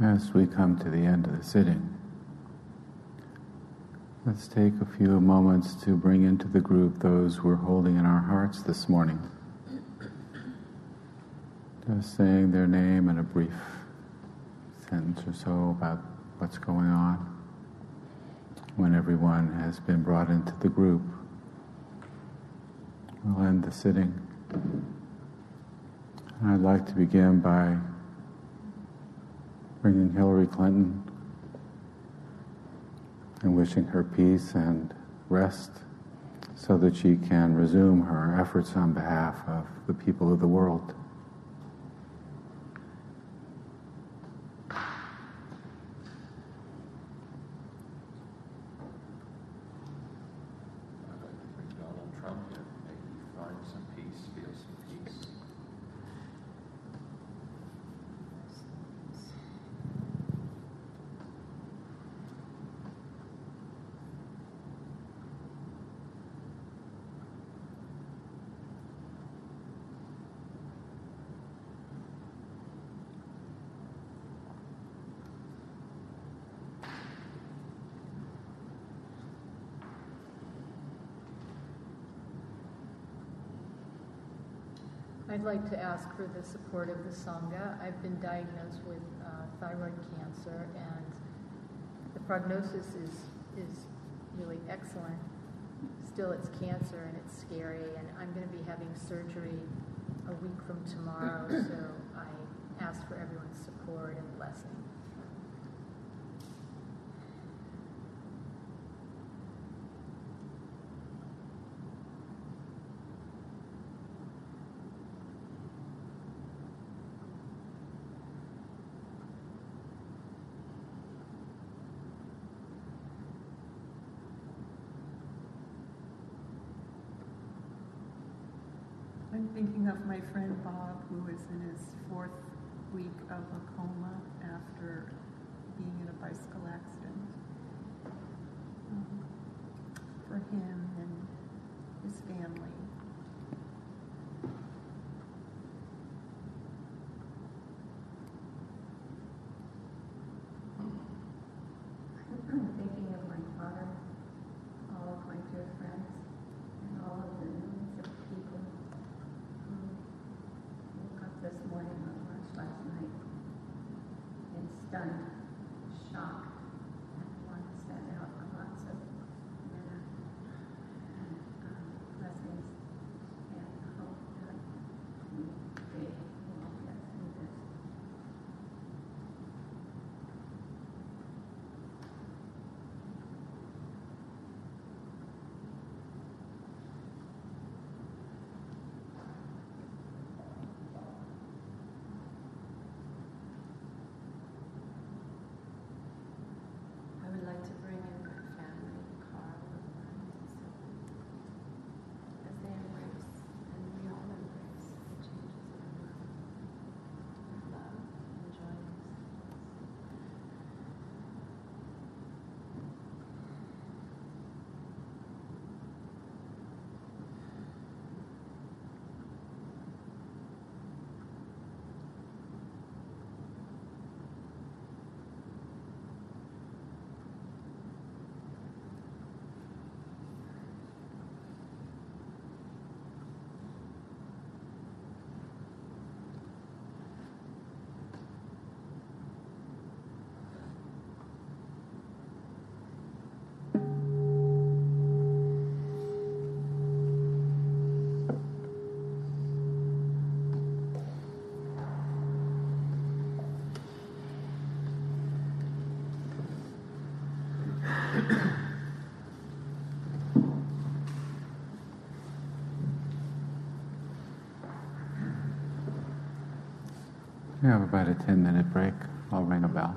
As we come to the end of the sitting, let's take a few moments to bring into the group those we're holding in our hearts this morning. Just saying their name and a brief sentence or so about what's going on when everyone has been brought into the group. We'll end the sitting. I'd like to begin by bringing Hillary Clinton and wishing her peace and rest so that she can resume her efforts on behalf of the people of the world. I'd like to ask for the support of the Sangha. I've been diagnosed with uh, thyroid cancer, and the prognosis is is really excellent. Still, it's cancer and it's scary, and I'm going to be having surgery a week from tomorrow, so I ask for everyone's support and blessing. I'm thinking of my friend Bob, who is in his fourth week of a coma after being in a bicycle We have about a 10 minute break. I'll ring a bell.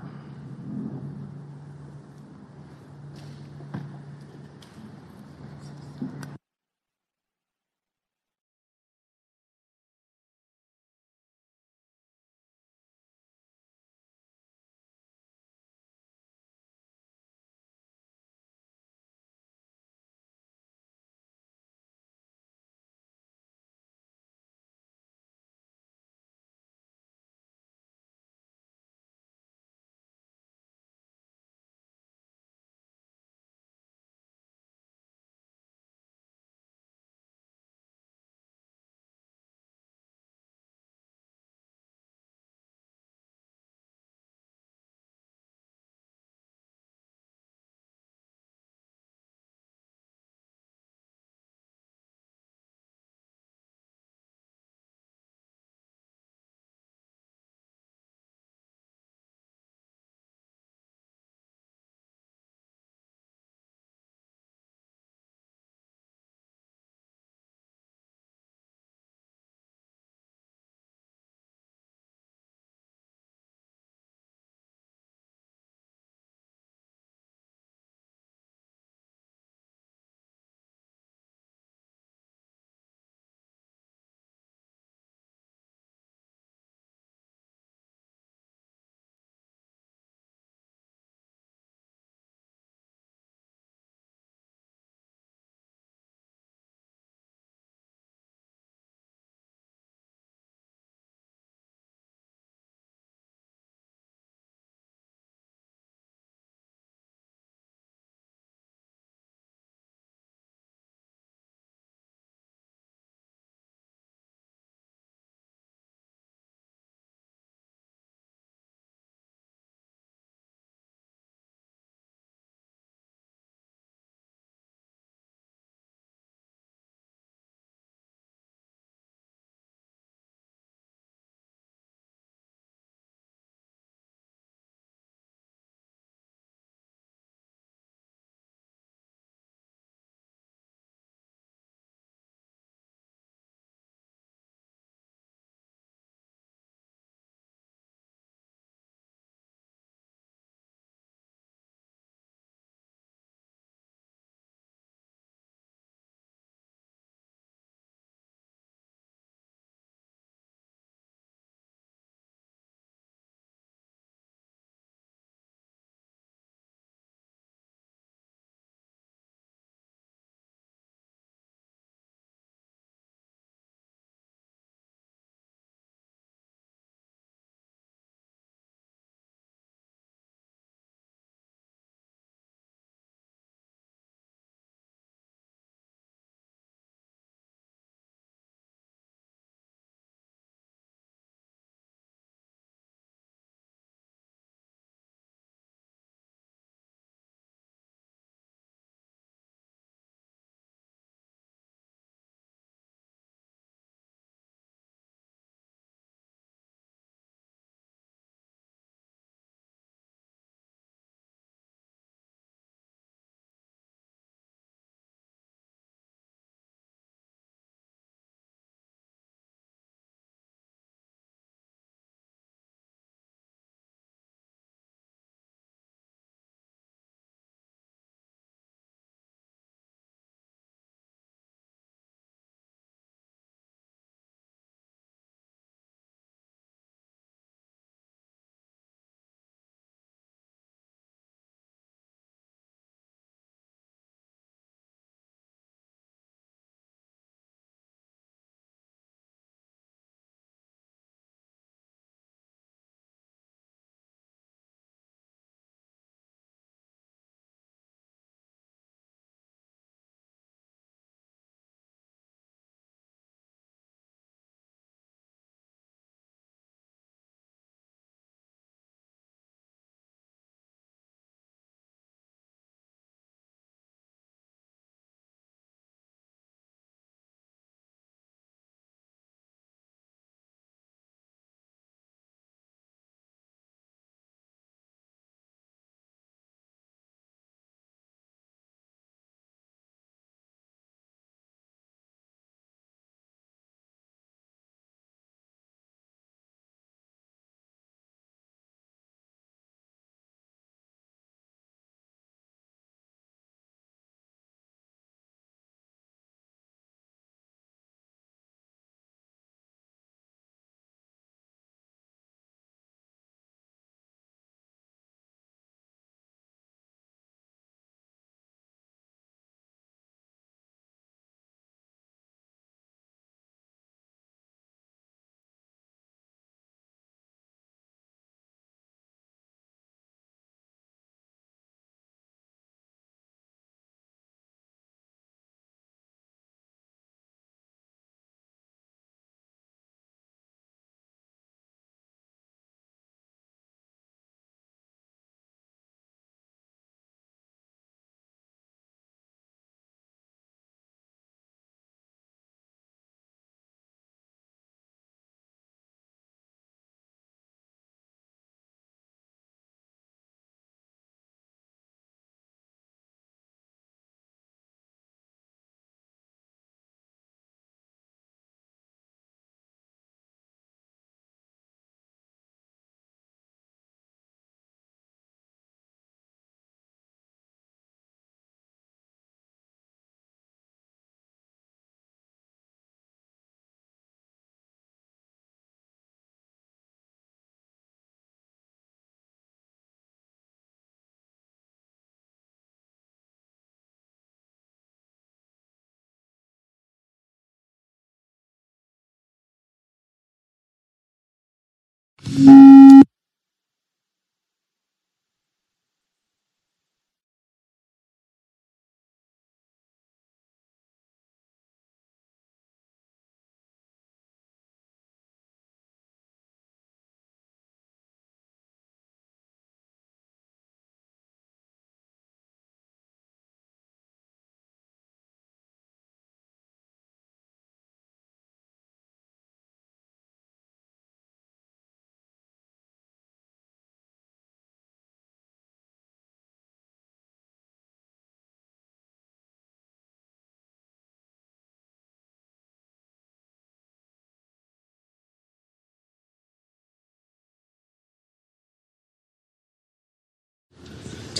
Música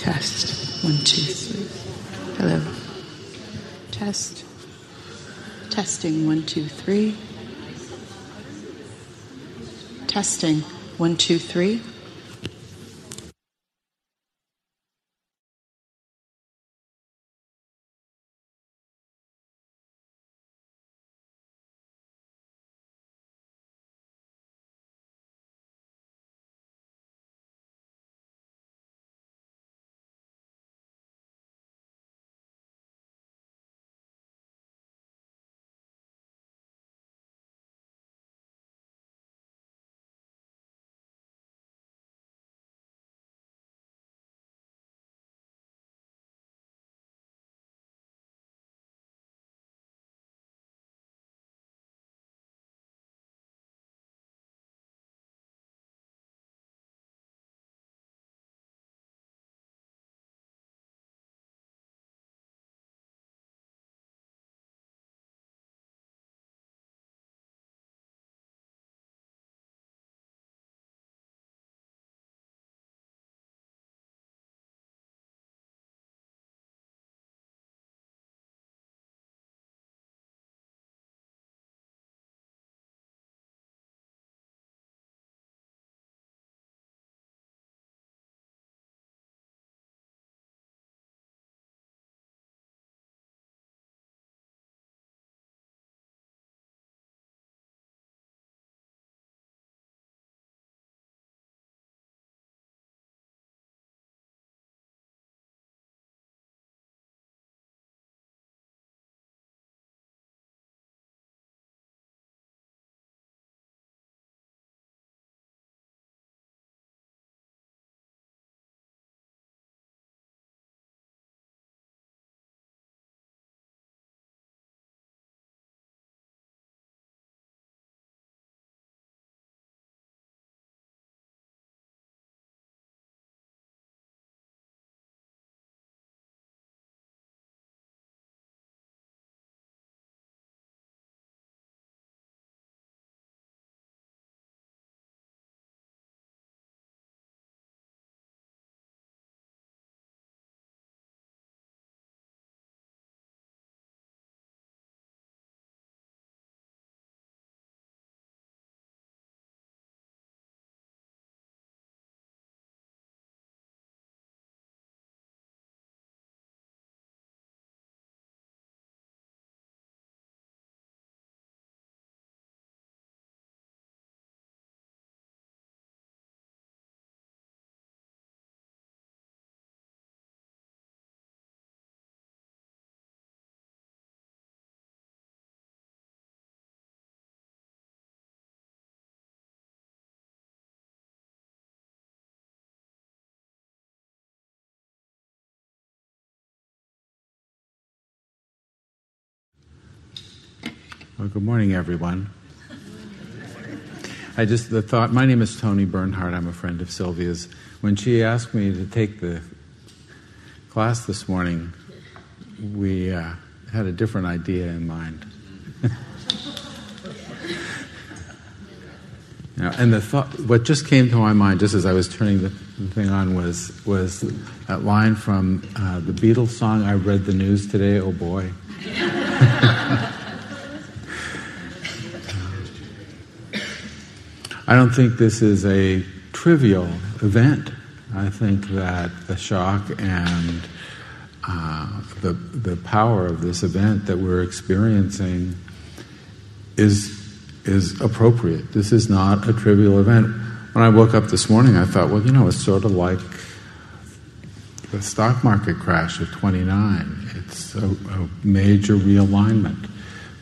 Test. One, two, three. Hello. Test. Testing. One, two, three. Testing. One, two, three. Well, good morning, everyone. I just the thought. My name is Tony Bernhard. I'm a friend of Sylvia's. When she asked me to take the class this morning, we uh, had a different idea in mind. Now, and the thought, what just came to my mind, just as I was turning the thing on, was was that line from uh, the Beatles song "I Read the News Today." Oh boy. I don't think this is a trivial event. I think that the shock and uh, the, the power of this event that we're experiencing is, is appropriate. This is not a trivial event. when I woke up this morning, I thought, well, you know, it's sort of like the stock market crash of 29. It's a, a major realignment,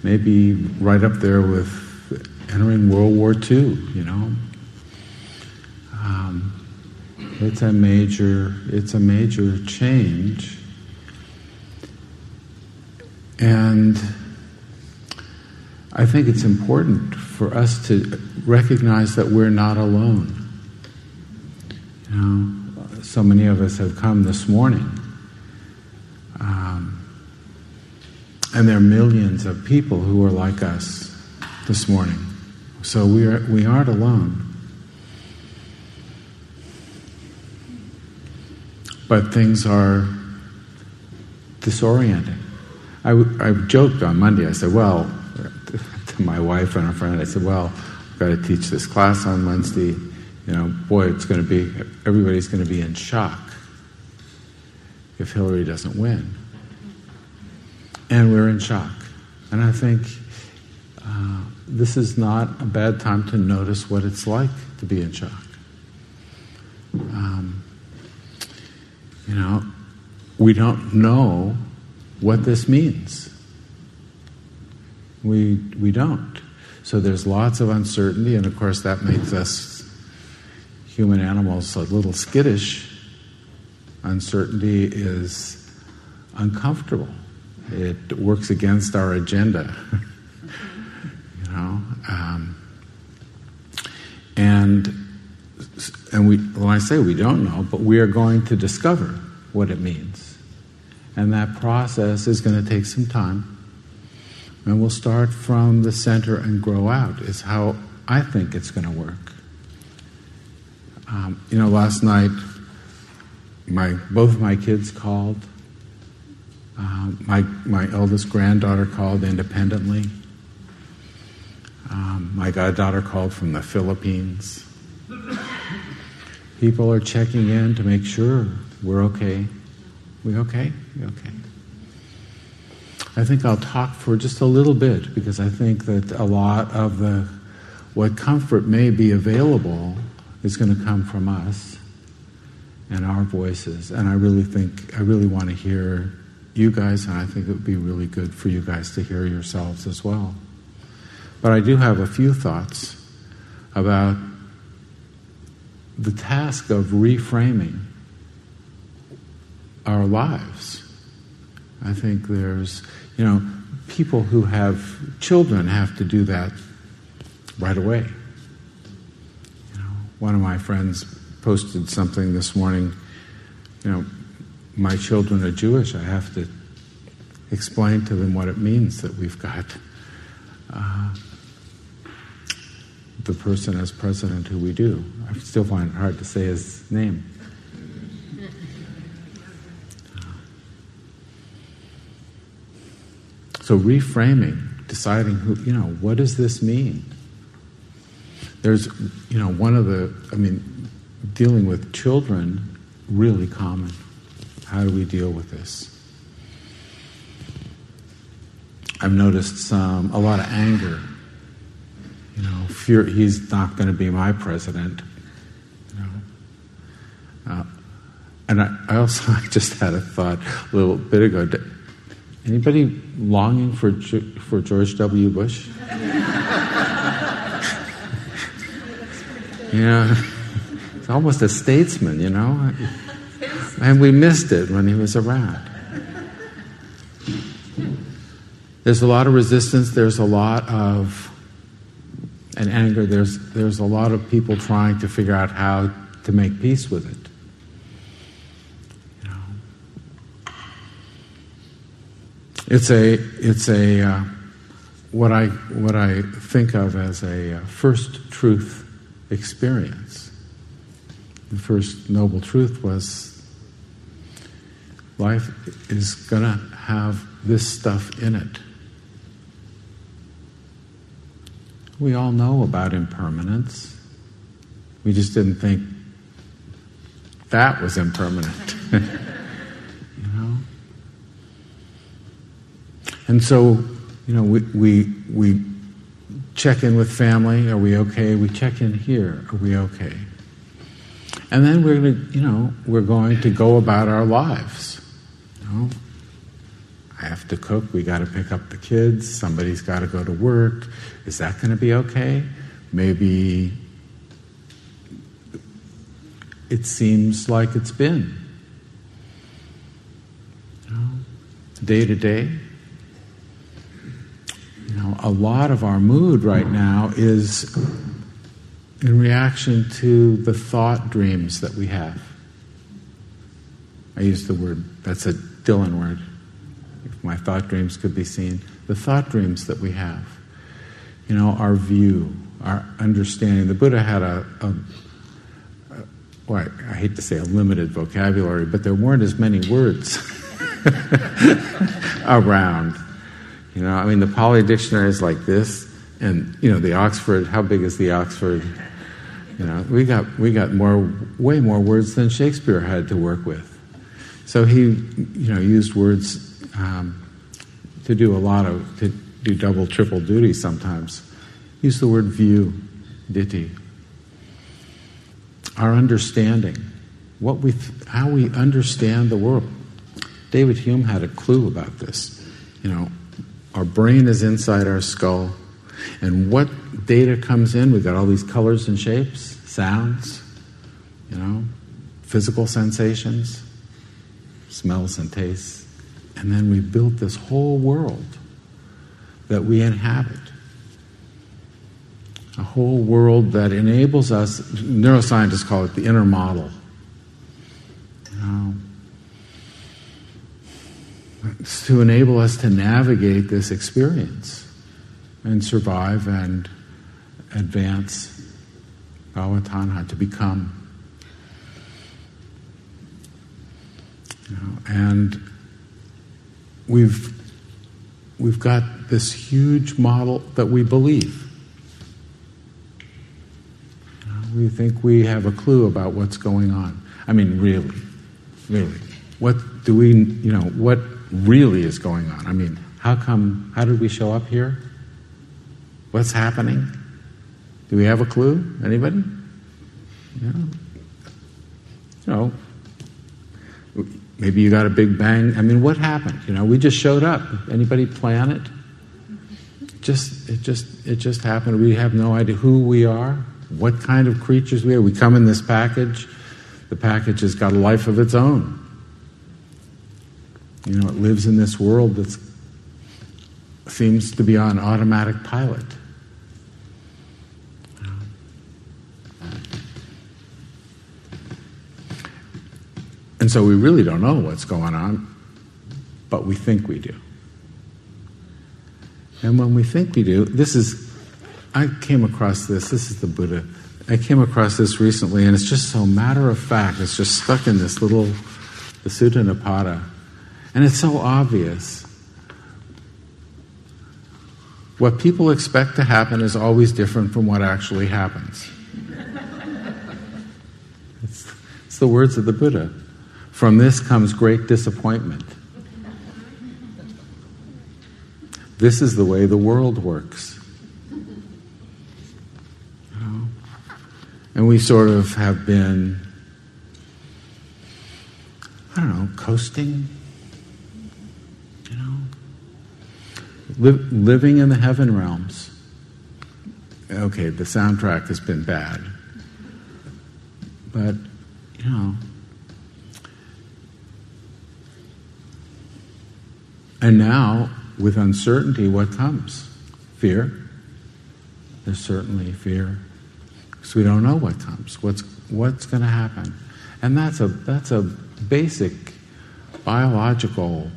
maybe right up there with entering World War II, you know. Um, it's a major, it's a major change. And I think it's important for us to recognize that we're not alone. You know, so many of us have come this morning, um, and there are millions of people who are like us this morning. So we are we aren't alone. But things are disorienting. I, I joked on Monday. I said, "Well." to my wife and a friend, I said, Well, I've got to teach this class on Wednesday. You know, boy, it's going to be, everybody's going to be in shock if Hillary doesn't win. And we're in shock. And I think uh, this is not a bad time to notice what it's like to be in shock. Um, you know, we don't know what this means. We, we don't. So there's lots of uncertainty, and of course, that makes us human animals a little skittish. Uncertainty is uncomfortable, it works against our agenda. Um, and and we, when I say we don't know, but we are going to discover what it means. And that process is going to take some time. And we'll start from the center and grow out, is how I think it's going to work. Um, you know, last night, my, both my kids called. Um, my, my eldest granddaughter called independently. Um, my goddaughter called from the Philippines. People are checking in to make sure we're okay. We okay? We okay? I think I'll talk for just a little bit because I think that a lot of the what comfort may be available is going to come from us and our voices. And I really think I really want to hear you guys, and I think it would be really good for you guys to hear yourselves as well. But I do have a few thoughts about the task of reframing our lives. I think there's you know, people who have children have to do that right away. You know, one of my friends posted something this morning. You know, my children are Jewish. I have to explain to them what it means that we've got uh, the person as president who we do. I still find it hard to say his name. So reframing, deciding who, you know, what does this mean? There's, you know, one of the, I mean, dealing with children, really common. How do we deal with this? I've noticed some, a lot of anger. You know, fear, he's not going to be my president. You know. Uh, and I, I also I just had a thought a little bit ago. Anybody longing for, for George W. Bush? yeah, he's almost a statesman, you know? And we missed it when he was around. There's a lot of resistance, there's a lot of and anger, there's, there's a lot of people trying to figure out how to make peace with it. It's a, it's a, uh, what, I, what I think of as a uh, first truth experience. The first noble truth was life is going to have this stuff in it. We all know about impermanence. We just didn't think that was impermanent. You know? And so, you know, we, we, we check in with family. Are we okay? We check in here. Are we okay? And then we're going to, you know, we're going to go about our lives. You know, I have to cook. We got to pick up the kids. Somebody's got to go to work. Is that going to be okay? Maybe it seems like it's been. Day to day. You know, a lot of our mood right now is in reaction to the thought dreams that we have. I use the word, that's a Dylan word. My thought dreams could be seen, the thought dreams that we have. You know, our view, our understanding. The Buddha had a, a, a well, I, I hate to say a limited vocabulary, but there weren't as many words around. You know, I mean, the Pali Dictionary is like this, and you know, the Oxford. How big is the Oxford? You know, we got we got more, way more words than Shakespeare had to work with. So he, you know, used words um, to do a lot of to do double, triple duty sometimes. Use the word view, ditthi. Our understanding, what we, how we understand the world. David Hume had a clue about this. You know, our brain is inside our skull, and what data comes in, we've got all these colors and shapes, sounds, you know, physical sensations, smells and tastes, and then we built this whole world that we inhabit. A whole world that enables us, neuroscientists call it the inner model. You know, to enable us to navigate this experience and survive and advance Bhavatanha, to become. You know, and we've, we've got this huge model that we believe. We think we have a clue about what's going on. I mean, really, really. What do we, you know, what really is going on? I mean, how come, how did we show up here? What's happening? Do we have a clue? Anybody? Yeah. You know, maybe you got a big bang. I mean, what happened? You know, we just showed up. Anybody plan it? Just it just it just happened. We have no idea who we are, what kind of creatures we are. We come in this package. The package has got a life of its own. You know, it lives in this world that seems to be on automatic pilot. And so we really don't know what's going on, but we think we do. And when we think we do, this is, I came across this, this is the Buddha. I came across this recently, and it's just so matter of fact. It's just stuck in this little, the Sutta Nipata. And it's so obvious. What people expect to happen is always different from what actually happens. it's, it's the words of the Buddha. From this comes great disappointment. This is the way the world works. And we sort of have been, I don't know, coasting, you know, Li- living in the heaven realms. Okay, the soundtrack has been bad. But, you know, And now, with uncertainty, what comes? Fear. There's certainly fear. Because we don't know what comes. What's, what's going to happen? And that's a, that's a basic biological,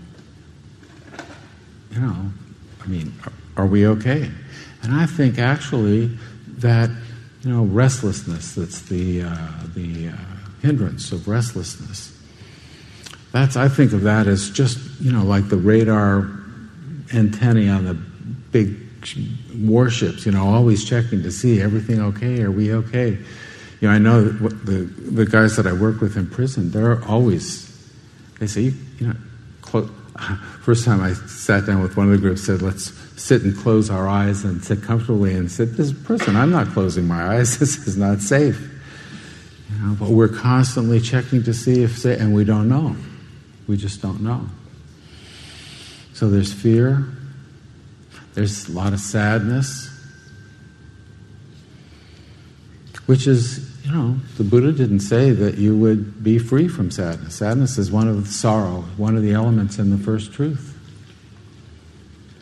you know, I mean, are, are we okay? And I think actually that, you know, restlessness, that's the, uh, the uh, hindrance of restlessness that's, I think of that as just, you know, like the radar antennae on the big warships, you know, always checking to see everything okay, are we okay? You know, I know the, the guys that I work with in prison, they're always, they say, you, you know, first time I sat down with one of the groups, said, let's sit and close our eyes and sit comfortably, and said, this person, I'm not closing my eyes. This is not safe. You know, but we're constantly checking to see if, and we don't know. We just don't know. So there's fear. There's a lot of sadness, which is, you know, the Buddha didn't say that you would be free from sadness. Sadness is one of the sorrow, one of the elements in the first truth.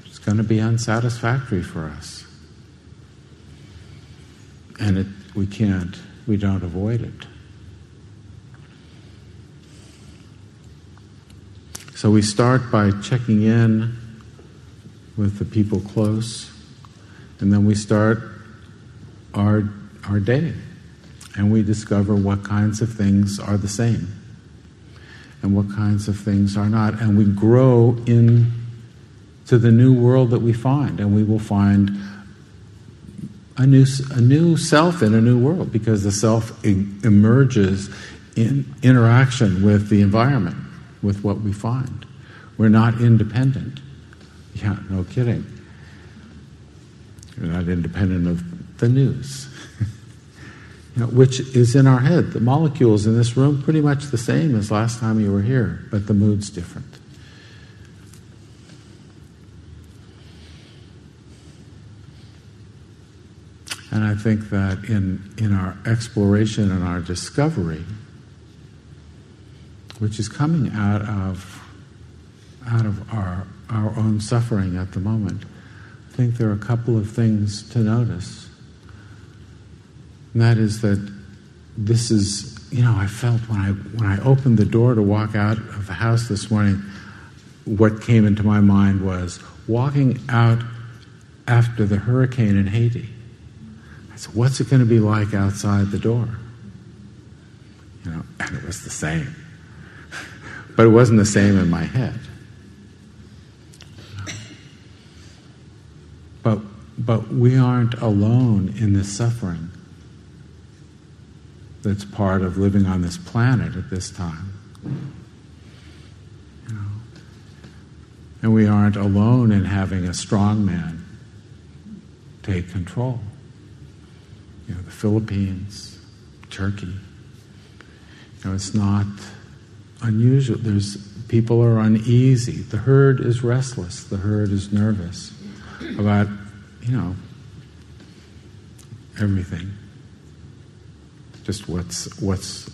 It's going to be unsatisfactory for us. And it, we can't, we don't avoid it. So we start by checking in with the people close, and then we start our, our day. And we discover what kinds of things are the same and what kinds of things are not. And we grow in to the new world that we find, and we will find a new, a new self in a new world because the self emerges in interaction with the environment with what we find. We're not independent. Yeah, no kidding. We're not independent of the news, you know, which is in our head. The molecules in this room pretty much the same as last time you were here, but the mood's different. And I think that in, in our exploration and our discovery, which is coming out of, out of our, our own suffering at the moment. I think there are a couple of things to notice. And that is that this is, you know, I felt when I, when I opened the door to walk out of the house this morning, what came into my mind was walking out after the hurricane in Haiti. I said, what's it going to be like outside the door? You know, and it was the same. But it wasn't the same in my head. But, but we aren't alone in this suffering that's part of living on this planet at this time. And we aren't alone in having a strong man take control. You know, the Philippines, Turkey. You know, it's not unusual. There's people are uneasy. The herd is restless. The herd is nervous about, you know, everything. Just what's what's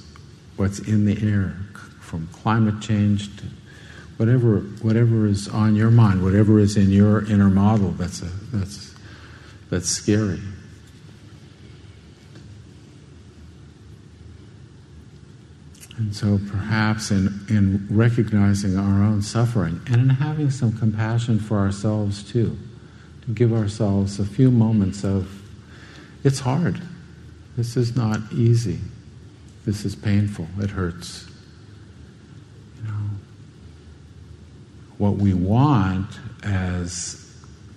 what's in the air, from climate change to whatever whatever is on your mind, whatever is in your inner model. That's a that's that's scary. And so perhaps in, in recognizing our own suffering and in having some compassion for ourselves too, to give ourselves a few moments of, it's hard. This is not easy. This is painful. It hurts. You know, what we want as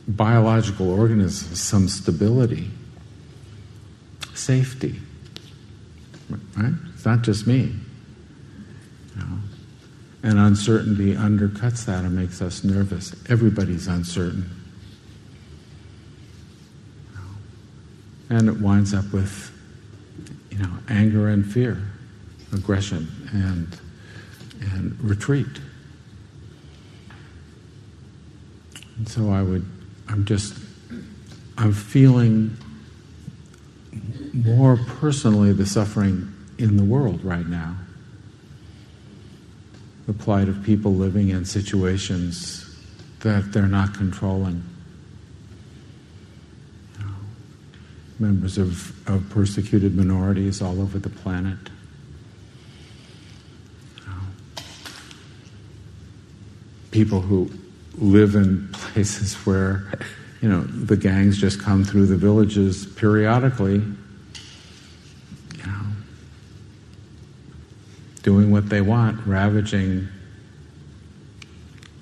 biological organisms, some stability, safety. Right? It's not just me. And uncertainty undercuts that and makes us nervous. Everybody's uncertain. And it winds up with, you know, anger and fear, aggression and, and retreat. And so I would, I'm just, I'm feeling more personally the suffering in the world right now the plight of people living in situations that they're not controlling. Members of, of persecuted minorities all over the planet. People who live in places where, you know, the gangs just come through the villages periodically doing what they want, ravaging.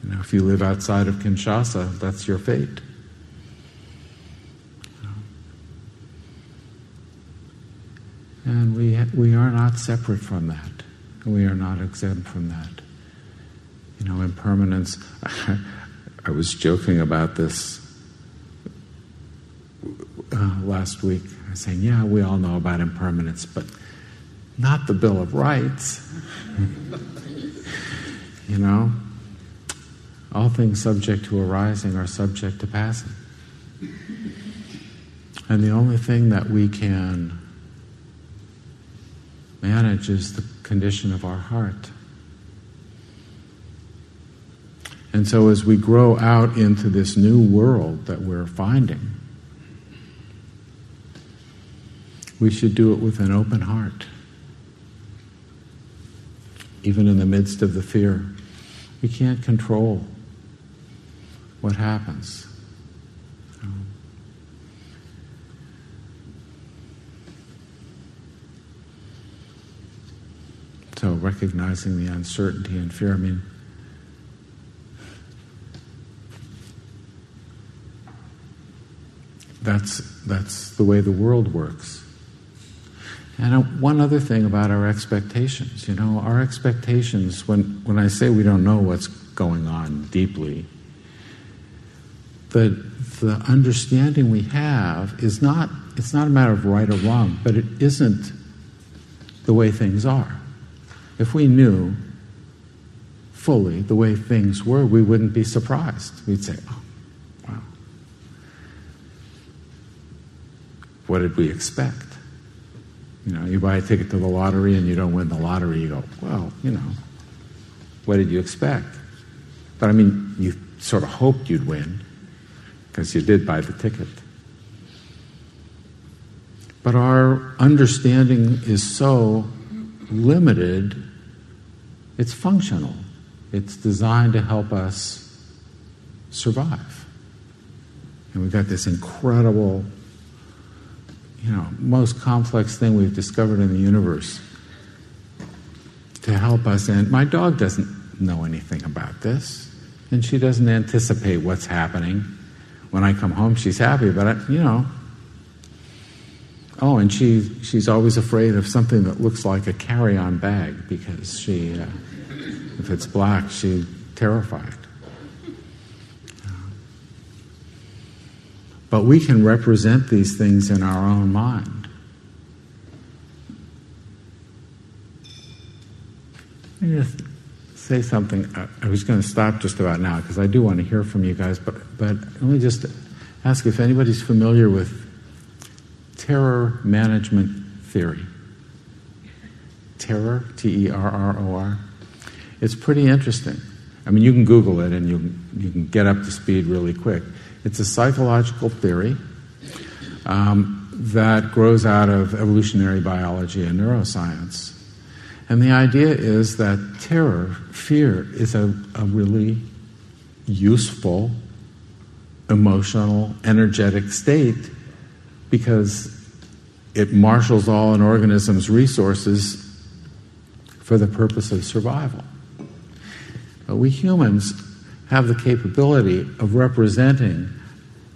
You know, if you live outside of Kinshasa, that's your fate. And we, we are not separate from that. We are not exempt from that. You know, impermanence. I was joking about this uh, last week. I was saying, yeah, we all know about impermanence, but not the Bill of Rights. you know? All things subject to arising are subject to passing. And the only thing that we can manage is the condition of our heart. And so, as we grow out into this new world that we're finding, we should do it with an open heart, even in the midst of the fear. We can't control what happens. So, recognizing the uncertainty and fear, I mean, that's, that's the way the world works. And one other thing about our expectations, you know, our expectations, when, when I say we don't know what's going on deeply, the, the understanding we have is not, it's not a matter of right or wrong, but it isn't the way things are. If we knew fully the way things were, we wouldn't be surprised. We'd say, oh, wow. What did we expect? You know, you buy a ticket to the lottery and you don't win the lottery, you go, well, you know, what did you expect? But I mean, you sort of hoped you'd win because you did buy the ticket. But our understanding is so limited, it's functional. It's designed to help us survive. And we've got this incredible you know, most complex thing we've discovered in the universe to help us. And my dog doesn't know anything about this, and she doesn't anticipate what's happening. When I come home, she's happy, but I, you know. Oh, and she she's always afraid of something that looks like a carry-on bag because she, uh, if it's black, she's terrified. But we can represent these things in our own mind. Let me just say something. I was going to stop just about now because I do want to hear from you guys, but, but let me just ask if anybody's familiar with terror management theory. Terror, T E R R O R. It's pretty interesting. I mean, you can Google it and you, you can get up to speed really quick. It's a psychological theory um, that grows out of evolutionary biology and neuroscience. And the idea is that terror, fear, is a, a really useful, emotional, energetic state because it marshals all an organism's resources for the purpose of survival. But we humans have the capability of representing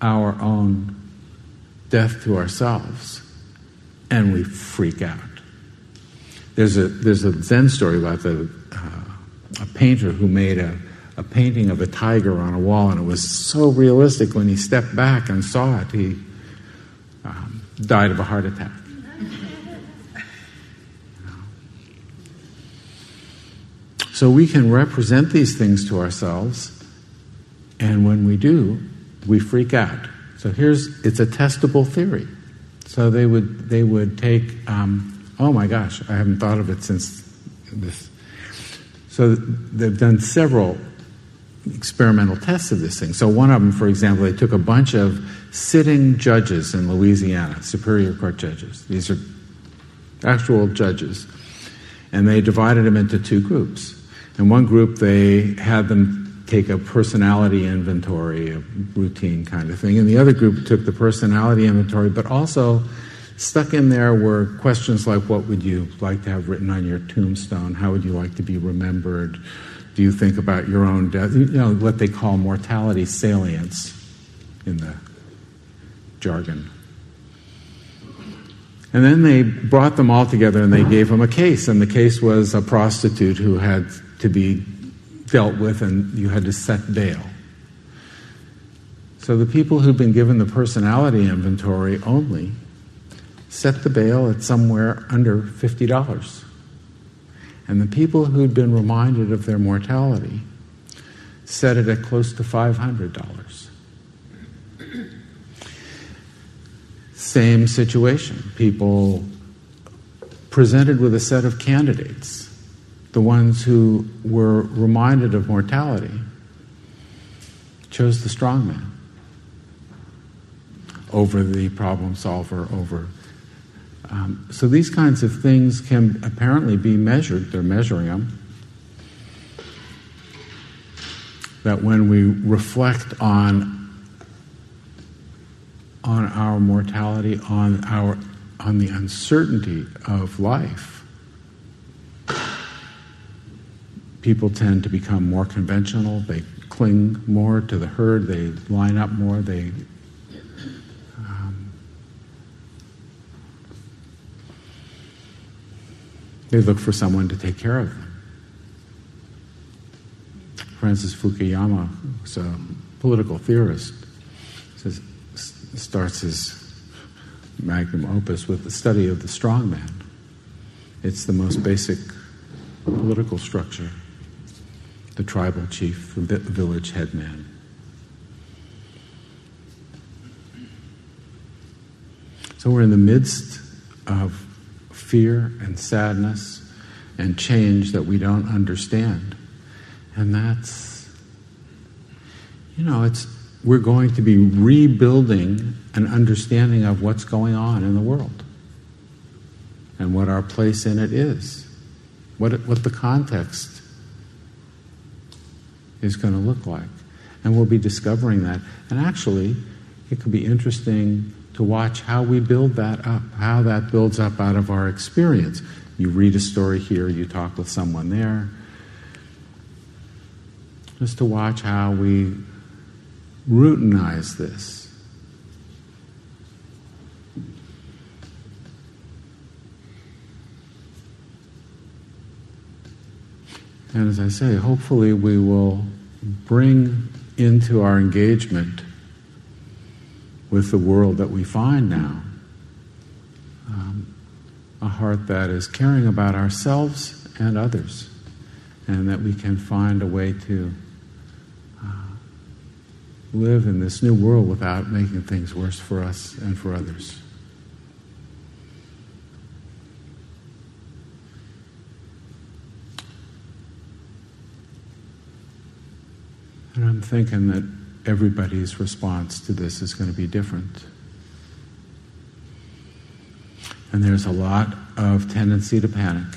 our own death to ourselves, and we freak out. There's a, there's a Zen story about the, uh, a painter who made a, a painting of a tiger on a wall, and it was so realistic when he stepped back and saw it, he um, died of a heart attack. So we can represent these things to ourselves, and when we do, we freak out. So here's it's a testable theory. So they would they would take um, oh my gosh I haven't thought of it since this. So they've done several experimental tests of this thing. So one of them, for example, they took a bunch of sitting judges in Louisiana, Superior Court judges. These are actual judges, and they divided them into two groups. In one group, they had them take a personality inventory, a routine kind of thing. And the other group took the personality inventory, but also stuck in there were questions like what would you like to have written on your tombstone? How would you like to be remembered? Do you think about your own death? You know, what they call mortality salience in the jargon. And then they brought them all together and they gave them a case. And the case was a prostitute who had to be dealt with and you had to set bail. So the people who'd been given the personality inventory only set the bail at somewhere under $50. And the people who'd been reminded of their mortality set it at close to $500. Same situation. People presented with a set of candidates, the ones who were reminded of mortality, chose the strong man over the problem solver, over. Um, so these kinds of things can apparently be measured, they're measuring them. That when we reflect on on our mortality, on our on the uncertainty of life, people tend to become more conventional. They cling more to the herd. They line up more. They um, they look for someone to take care of them. Francis Fukuyama was a political theorist. Says starts his magnum opus with the study of the strong man. It's the most basic political structure the tribal chief, the village headman. So we're in the midst of fear and sadness and change that we don't understand. And that's, you know, it's we're going to be rebuilding an understanding of what's going on in the world and what our place in it is, what, what the context is going to look like. And we'll be discovering that. And actually, it could be interesting to watch how we build that up, how that builds up out of our experience. You read a story here, you talk with someone there. Just to watch how we routinize this. And as I say, hopefully we will bring into our engagement with the world that we find now um, a heart that is caring about ourselves and others, and that we can find a way to live in this new world without making things worse for us and for others. And I'm thinking that everybody's response to this is going to be different. And there's a lot of tendency to panic.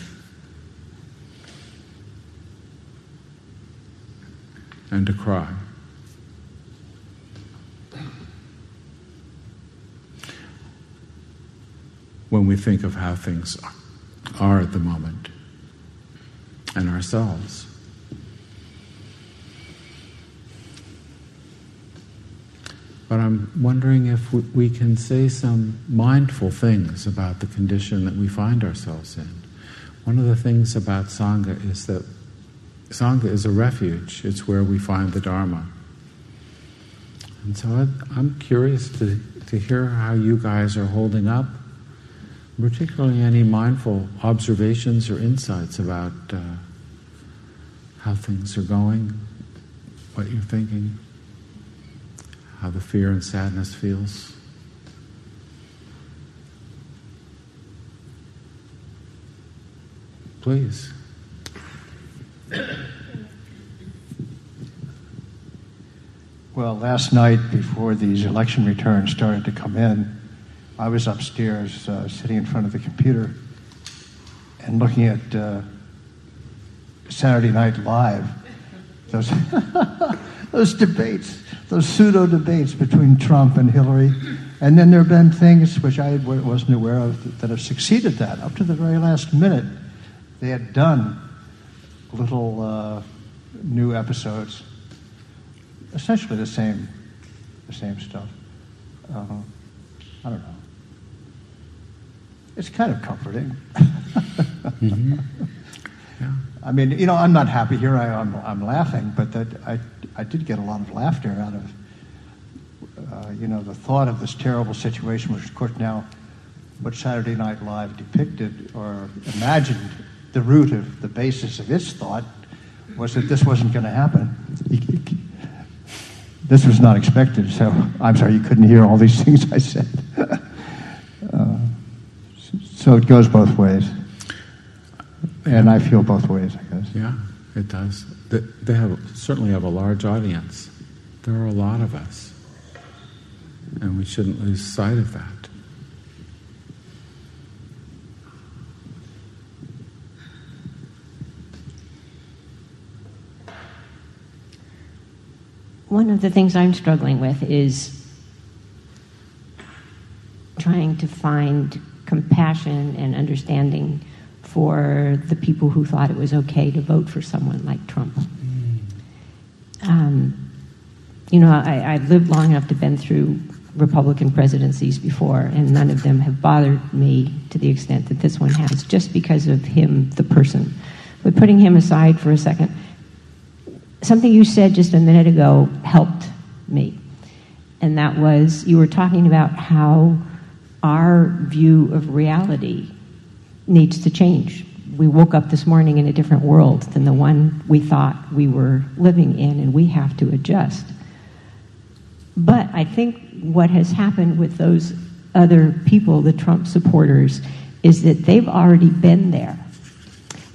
And to cry. when we think of how things are at the moment and ourselves. But I'm wondering if we can say some mindful things about the condition that we find ourselves in. One of the things about Sangha is that Sangha is a refuge, it's where we find the Dharma. And so I'm curious to, to hear how you guys are holding up particularly any mindful observations or insights about uh, how things are going, what you're thinking, how the fear and sadness feels. Please. Well, last night before these election returns started to come in, I was upstairs uh, sitting in front of the computer and looking at uh, Saturday Night Live. Those, those debates, those pseudo debates between Trump and Hillary. And then there have been things which I wasn't aware of that have succeeded that. Up to the very last minute, they had done little uh, new episodes, essentially the same, the same stuff. Uh, I don't know it's kind of comforting. mm-hmm. I mean, you know, I'm not happy here. I, am I'm, I'm laughing, but that I, I did get a lot of laughter out of, uh, you know, the thought of this terrible situation, which, of course, now what Saturday Night Live depicted or imagined the root of the basis of its thought was that this wasn't going to happen. This was not expected, so I'm sorry you couldn't hear all these things I said. uh, so it goes both ways. And I feel both ways, I guess. Yeah, it does. They have certainly have a large audience. There are a lot of us, and we shouldn't lose sight of that. One of the things I'm struggling with is trying to find compassion and understanding for the people who thought it was okay to vote for someone like Trump. Um, you know, I, I've lived long enough to been through Republican presidencies before, and none of them have bothered me to the extent that this one has, just because of him, the person. But putting him aside for a second, something you said just a minute ago helped me. And that was you were talking about how our view of reality needs to change. We woke up this morning in a different world than the one we thought we were living in, and we have to adjust. But I think what has happened with those other people, the Trump supporters, is that they've already been there.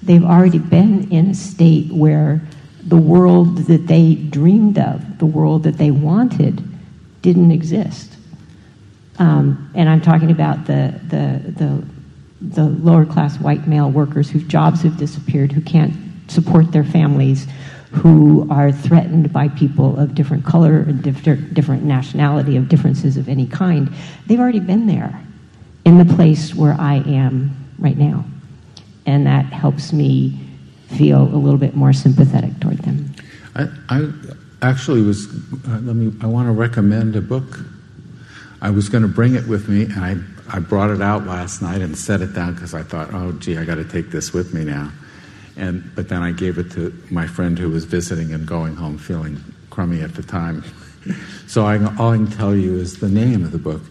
They've already been in a state where the world that they dreamed of, the world that they wanted, didn't exist. Um, and I'm talking about the, the, the the lower class white male workers whose jobs have disappeared, who can't support their families, who are threatened by people of different color and different, different nationality, of differences of any kind, they've already been there in the place where I am right now. And that helps me feel a little bit more sympathetic toward them. I, I actually was, uh, let me, I want to recommend a book. I was going to bring it with me, and I I brought it out last night and set it down because I thought, oh, gee, I got to take this with me now. And but then I gave it to my friend who was visiting and going home feeling crummy at the time. so I, all I can tell you is the name of the book.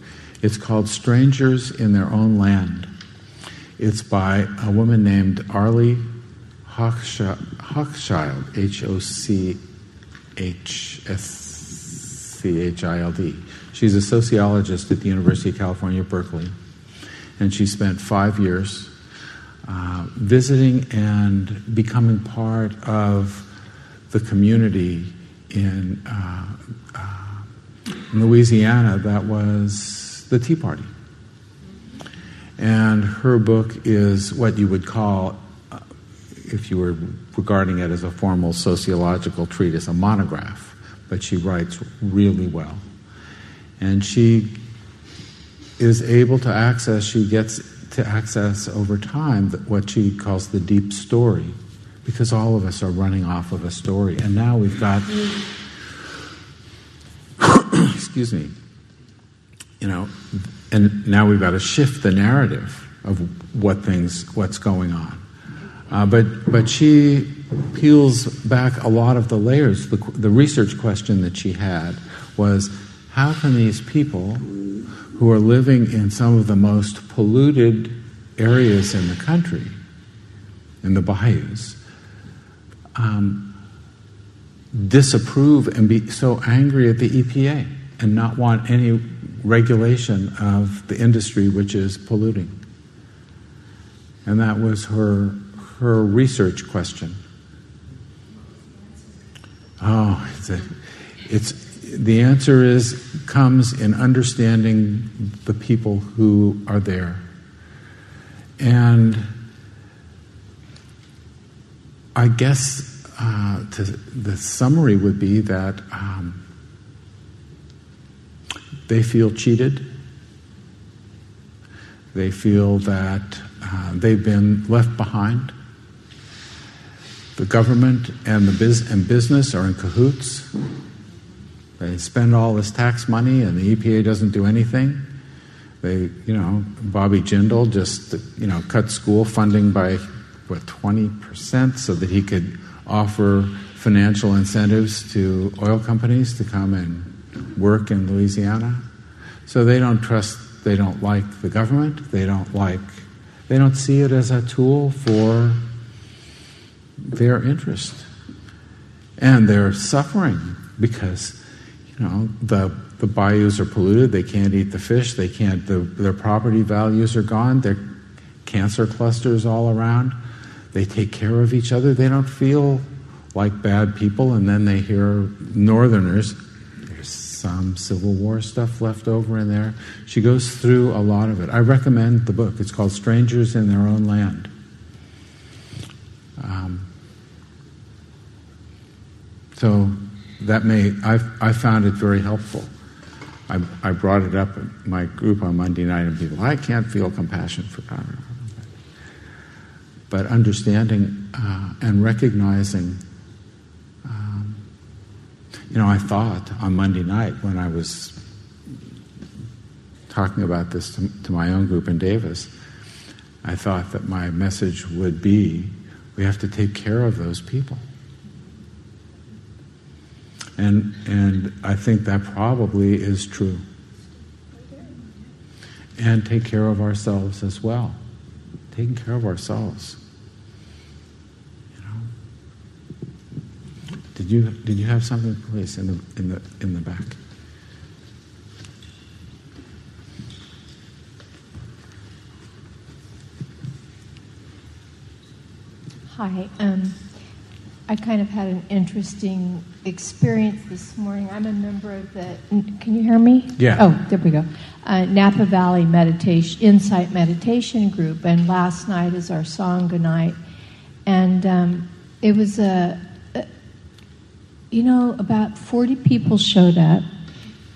It's called Strangers in Their Own Land. It's by a woman named Arlie Hochschild, H O C H S C H I L D. She's a sociologist at the University of California, Berkeley, and she spent five years uh, visiting and becoming part of the community in, uh, uh, Louisiana that was the Tea Party. And her book is what you would call, uh, if you were regarding it as a formal sociological treatise, a monograph, but she writes really well and she is able to access, she gets to access over time what she calls the deep story, because all of us are running off of a story. And now we've got, excuse me, you know, and now we've got to shift the narrative of what things, what's going on. Uh, but, but she peels back a lot of the layers. The, the research question that she had was how can these people who are living in some of the most polluted areas in the country, in the bayous, um, disapprove and be so angry at the EPA and not want any regulation of the industry which is polluting? And that was her, her research question. Oh, it's, a, it's the answer is comes in understanding the people who are there. And I guess uh, to, the summary would be that um, they feel cheated. They feel that uh, they've been left behind. The government and the biz- and business are in cahoots. They spend all this tax money and the EPA doesn't do anything. They, you know, Bobby Jindal just, you know, cut school funding by what, 20% so that he could offer financial incentives to oil companies to come and work in Louisiana. So they don't trust, they don't like the government, they don't like, they don't see it as a tool for their interest. And they're suffering because, you know, the, the bayous are polluted, they can't eat the fish, they can't, the, their property values are gone, their cancer clusters all around. They take care of each other, they don't feel like bad people, and then they hear Northerners. There's some Civil War stuff left over in there. She goes through a lot of it. I recommend the book. It's called Strangers in Their Own Land. Um, so that may, I, I found it very helpful. I, I brought it up at my group on Monday night, and people, I can't feel compassion for God. But understanding uh, and recognizing you know, I thought on Monday night when I was talking about this to, to, my own group in Davis, I thought that my message would be we have to take care of those people. And, and I think that probably is true. And take care of ourselves as well. Taking care of ourselves. Did you did you have something, please, in the in the in the back? Hi. Um, I kind of had an interesting experience this morning. I'm a member of the. Can you hear me? Yeah. Oh, there we go. Uh, Napa Valley Meditation Insight Meditation Group, and last night is our Sangha night, and um, it was a you know, about 40 people showed up,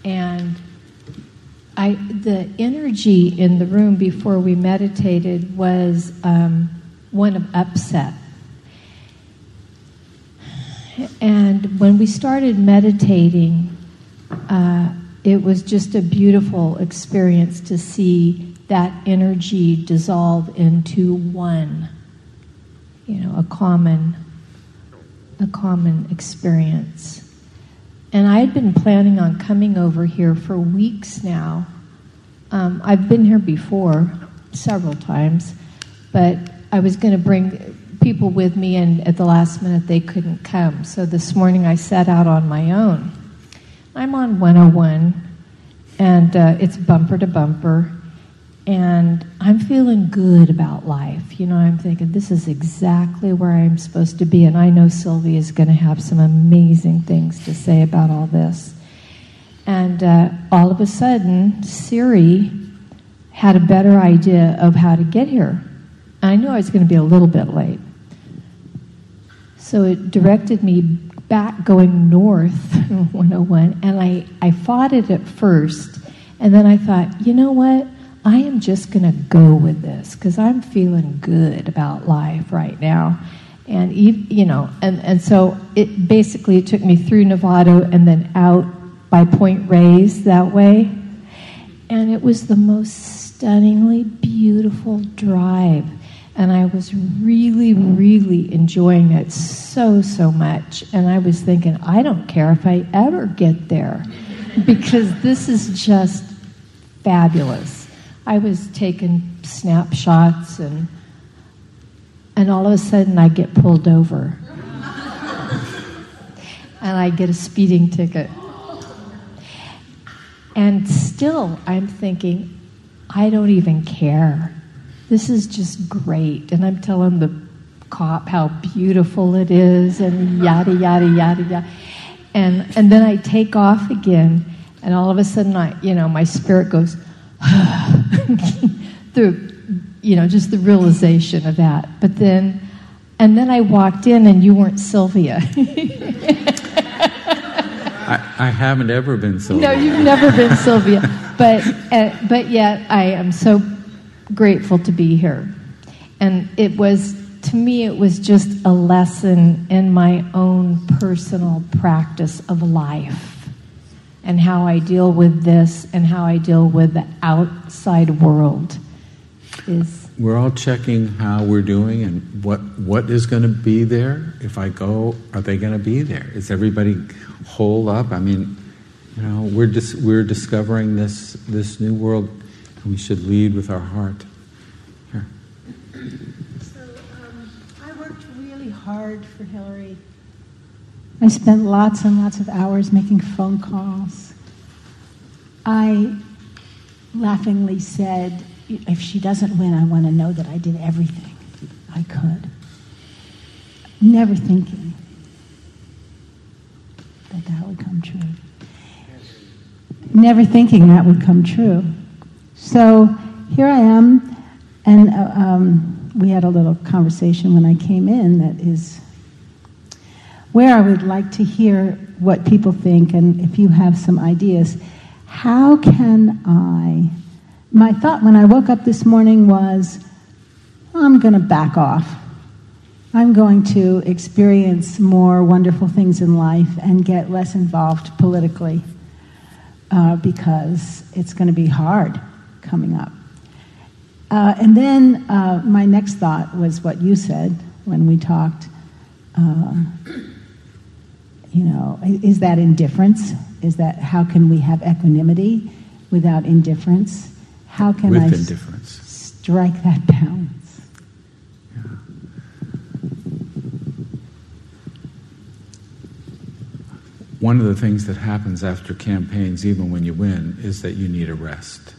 and I, the energy in the room before we meditated was um, one of upset. And when we started meditating, uh, it was just a beautiful experience to see that energy dissolve into one, you know, a common a common experience. And I had been planning on coming over here for weeks now. Um, I've been here before several times, but I was going to bring people with me, and at the last minute they couldn't come. So this morning I set out on my own. I'm on 101, and uh, it's bumper to bumper and I'm feeling good about life. You know, I'm thinking this is exactly where I'm supposed to be, and I know Sylvia is going to have some amazing things to say about all this. And uh, all of a sudden, Siri had a better idea of how to get here. I knew I was going to be a little bit late. So it directed me back going north 101, and I, I fought it at first, and then I thought, you know what? I am just going to go with this because I'm feeling good about life right now. And, you know, and, and so it basically it took me through Novato and then out by Point Reyes that way. And it was the most stunningly beautiful drive. And I was really, really enjoying it so, so much. And I was thinking, I don't care if I ever get there because this is just fabulous. I was taking snapshots and and all of a sudden I get pulled over. and I get a speeding ticket. And still I'm thinking, I don't even care. This is just great. And I'm telling the cop how beautiful it is and yada yada yada yada. And and then I take off again and all of a sudden I you know my spirit goes the, you know, just the realization of that. But then, and then I walked in and you weren't Sylvia. I, I, haven't ever been Sylvia. No, you've never been Sylvia. But, uh, but yet I am so grateful to be here. And it was, to me, it was just a lesson in my own personal practice of life and how I deal with this and how I deal with the outside world is we're all checking how we're doing and what what is going to be there. If I go, are they going to be there? Is everybody whole up? I mean, you know, we're dis- we're discovering this this new world, we should lead with our heart. Here. So um, I worked really hard for Hillary. I spent lots and lots of hours making phone calls. I laughingly said, if she doesn't win, I want to know that I did everything I could. Never thinking that that would come true. Never thinking that would come true. So here I am, and uh, um, we had a little conversation when I came in that is where I would like to hear what people think and if you have some ideas. How can I? My thought when I woke up this morning was, I'm going to back off. I'm going to experience more wonderful things in life and get less involved politically uh, because it's going to be hard coming up. Uh, and then uh, my next thought was what you said when we talked. Uh, you know, is that indifference? Is that how can we have equanimity without indifference? How can With I indifference. strike that balance? One of the things that happens after campaigns, even when you win, is that you need a rest.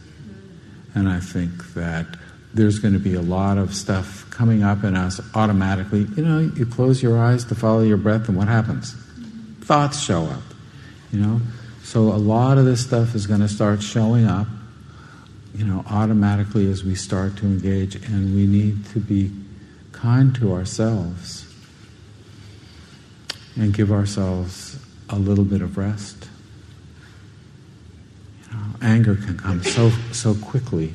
And I think that there's going to be a lot of stuff coming up in us automatically. You know, you close your eyes to follow your breath, and what happens? Thoughts show up. You know, so a lot of this stuff is going to start showing up. You know, automatically as we start to engage, and we need to be kind to ourselves and give ourselves a little bit of rest. Anger can come so so quickly.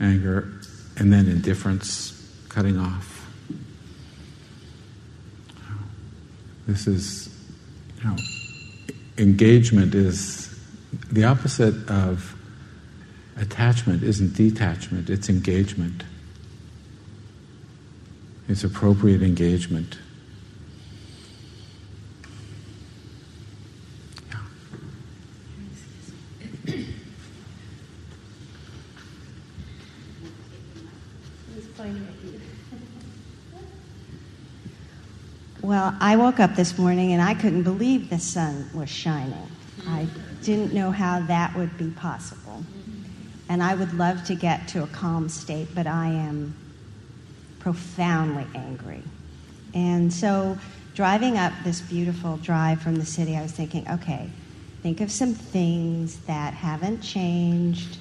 Anger, and then indifference, cutting off. This is, you know, engagement is the opposite of attachment. Isn't detachment? It's engagement. It's appropriate engagement. Well, I woke up this morning and I couldn't believe the sun was shining. I didn't know how that would be possible. And I would love to get to a calm state, but I am profoundly angry. And so, driving up this beautiful drive from the city, I was thinking, okay, think of some things that haven't changed.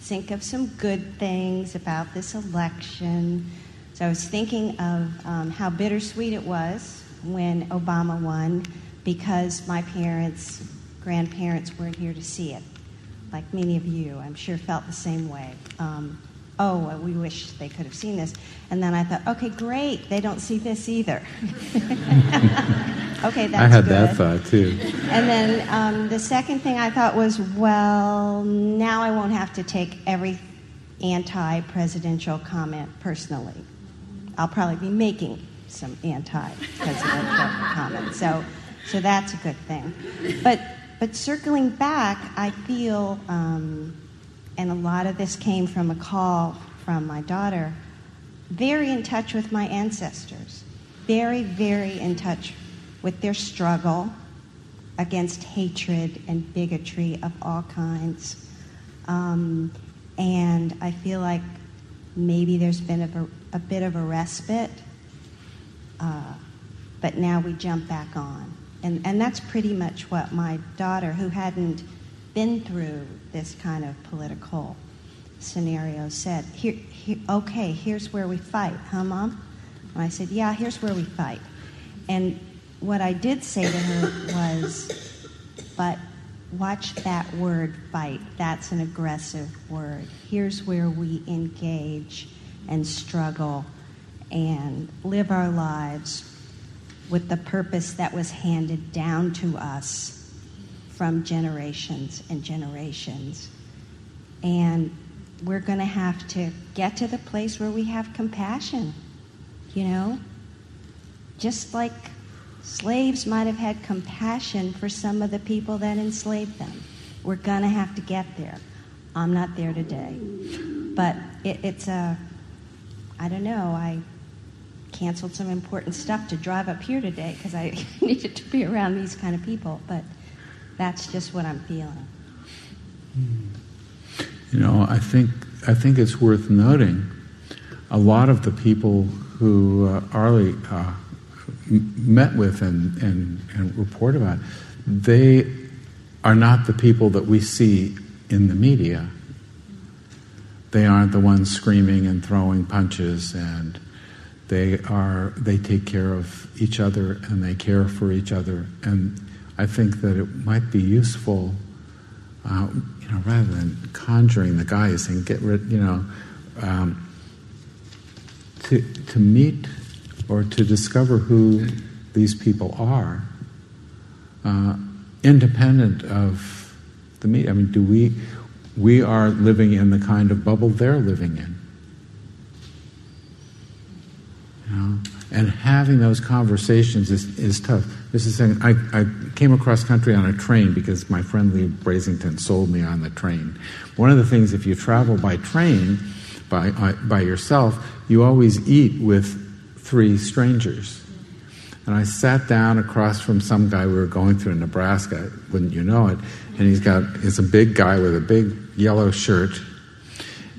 Think of some good things about this election. So I was thinking of um, how bittersweet it was when Obama won because my parents, grandparents weren't here to see it. Like many of you, I'm sure felt the same way. Um, oh, well, we wish they could have seen this. And then I thought, okay, great, they don't see this either. okay, that's I had good. that thought too. And then um, the second thing I thought was, well, now I won't have to take every anti presidential comment personally. I'll probably be making some anti presidential comments. So, so that's a good thing. But, but circling back, I feel, um, and a lot of this came from a call from my daughter, very in touch with my ancestors, very, very in touch with their struggle against hatred and bigotry of all kinds. Um, and I feel like maybe there's been a, a bit of a respite, uh, but now we jump back on. And, and that's pretty much what my daughter, who hadn't been through this kind of political scenario, said. Here, here, okay, here's where we fight, huh, Mom? And I said, Yeah, here's where we fight. And what I did say to her was, But watch that word fight. That's an aggressive word. Here's where we engage and struggle and live our lives with the purpose that was handed down to us from generations and generations. And we're going to have to get to the place where we have compassion, you know? Just like slaves might have had compassion for some of the people that enslaved them. We're going to have to get there. I'm not there today. But it, it's a, I don't know, I canceled some important stuff to drive up here today because I needed to be around these kind of people. But that's just what I'm feeling. You know, I think I think it's worth noting a lot of the people who uh, Arlie uh, met with and, and, and report about, they are not the people that we see in the media. They aren't the ones screaming and throwing punches, and they are. They take care of each other and they care for each other. And I think that it might be useful, uh, you know, rather than conjuring the guys and get rid, you know, um, to to meet or to discover who these people are, uh, independent of the media. I mean, do we? We are living in the kind of bubble they're living in. Know? And having those conversations is, is tough. This is saying I, I came across country on a train because my friend Leigh Brasington sold me on the train. One of the things, if you travel by train by, uh, by yourself, you always eat with three strangers. And I sat down across from some guy we were going through in Nebraska, wouldn't you know it? And he's got, he's a big guy with a big yellow shirt,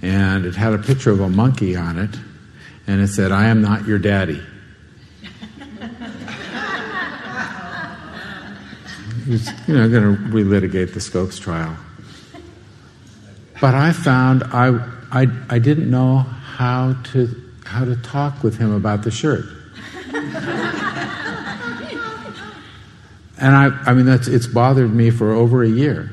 and it had a picture of a monkey on it, and it said, I am not your daddy. He's, you know, going to relitigate the Scopes trial. But I found I, I, I didn't know how to how to talk with him about the shirt. and I, I mean, that's, it's bothered me for over a year.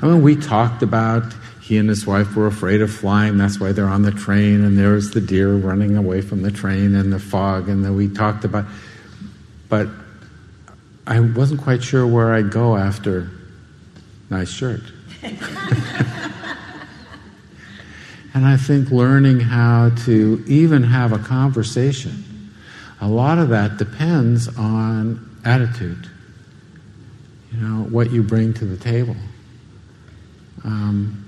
I mean, we talked about he and his wife were afraid of flying. That's why they're on the train, and there was the deer running away from the train and the fog, and then we talked about. But I wasn't quite sure where I'd go after nice shirt. And I think learning how to even have a conversation, a lot of that depends on attitude. You know, what you bring to the table. Um,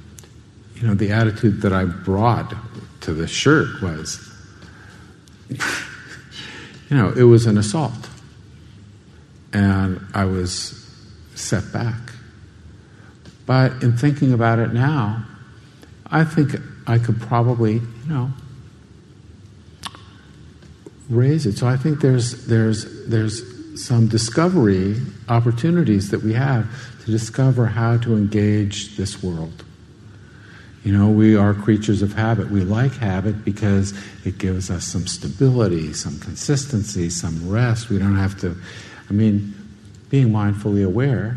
you know, the attitude that I brought to the shirt was, you know, it was an assault. And I was set back. But in thinking about it now, I think I could probably, you know, raise it. So I think there's there's there's some discovery opportunities that we have to discover how to engage this world. You know, we are creatures of habit. We like habit because it gives us some stability, some consistency, some rest. We don't have to, I mean, being mindfully aware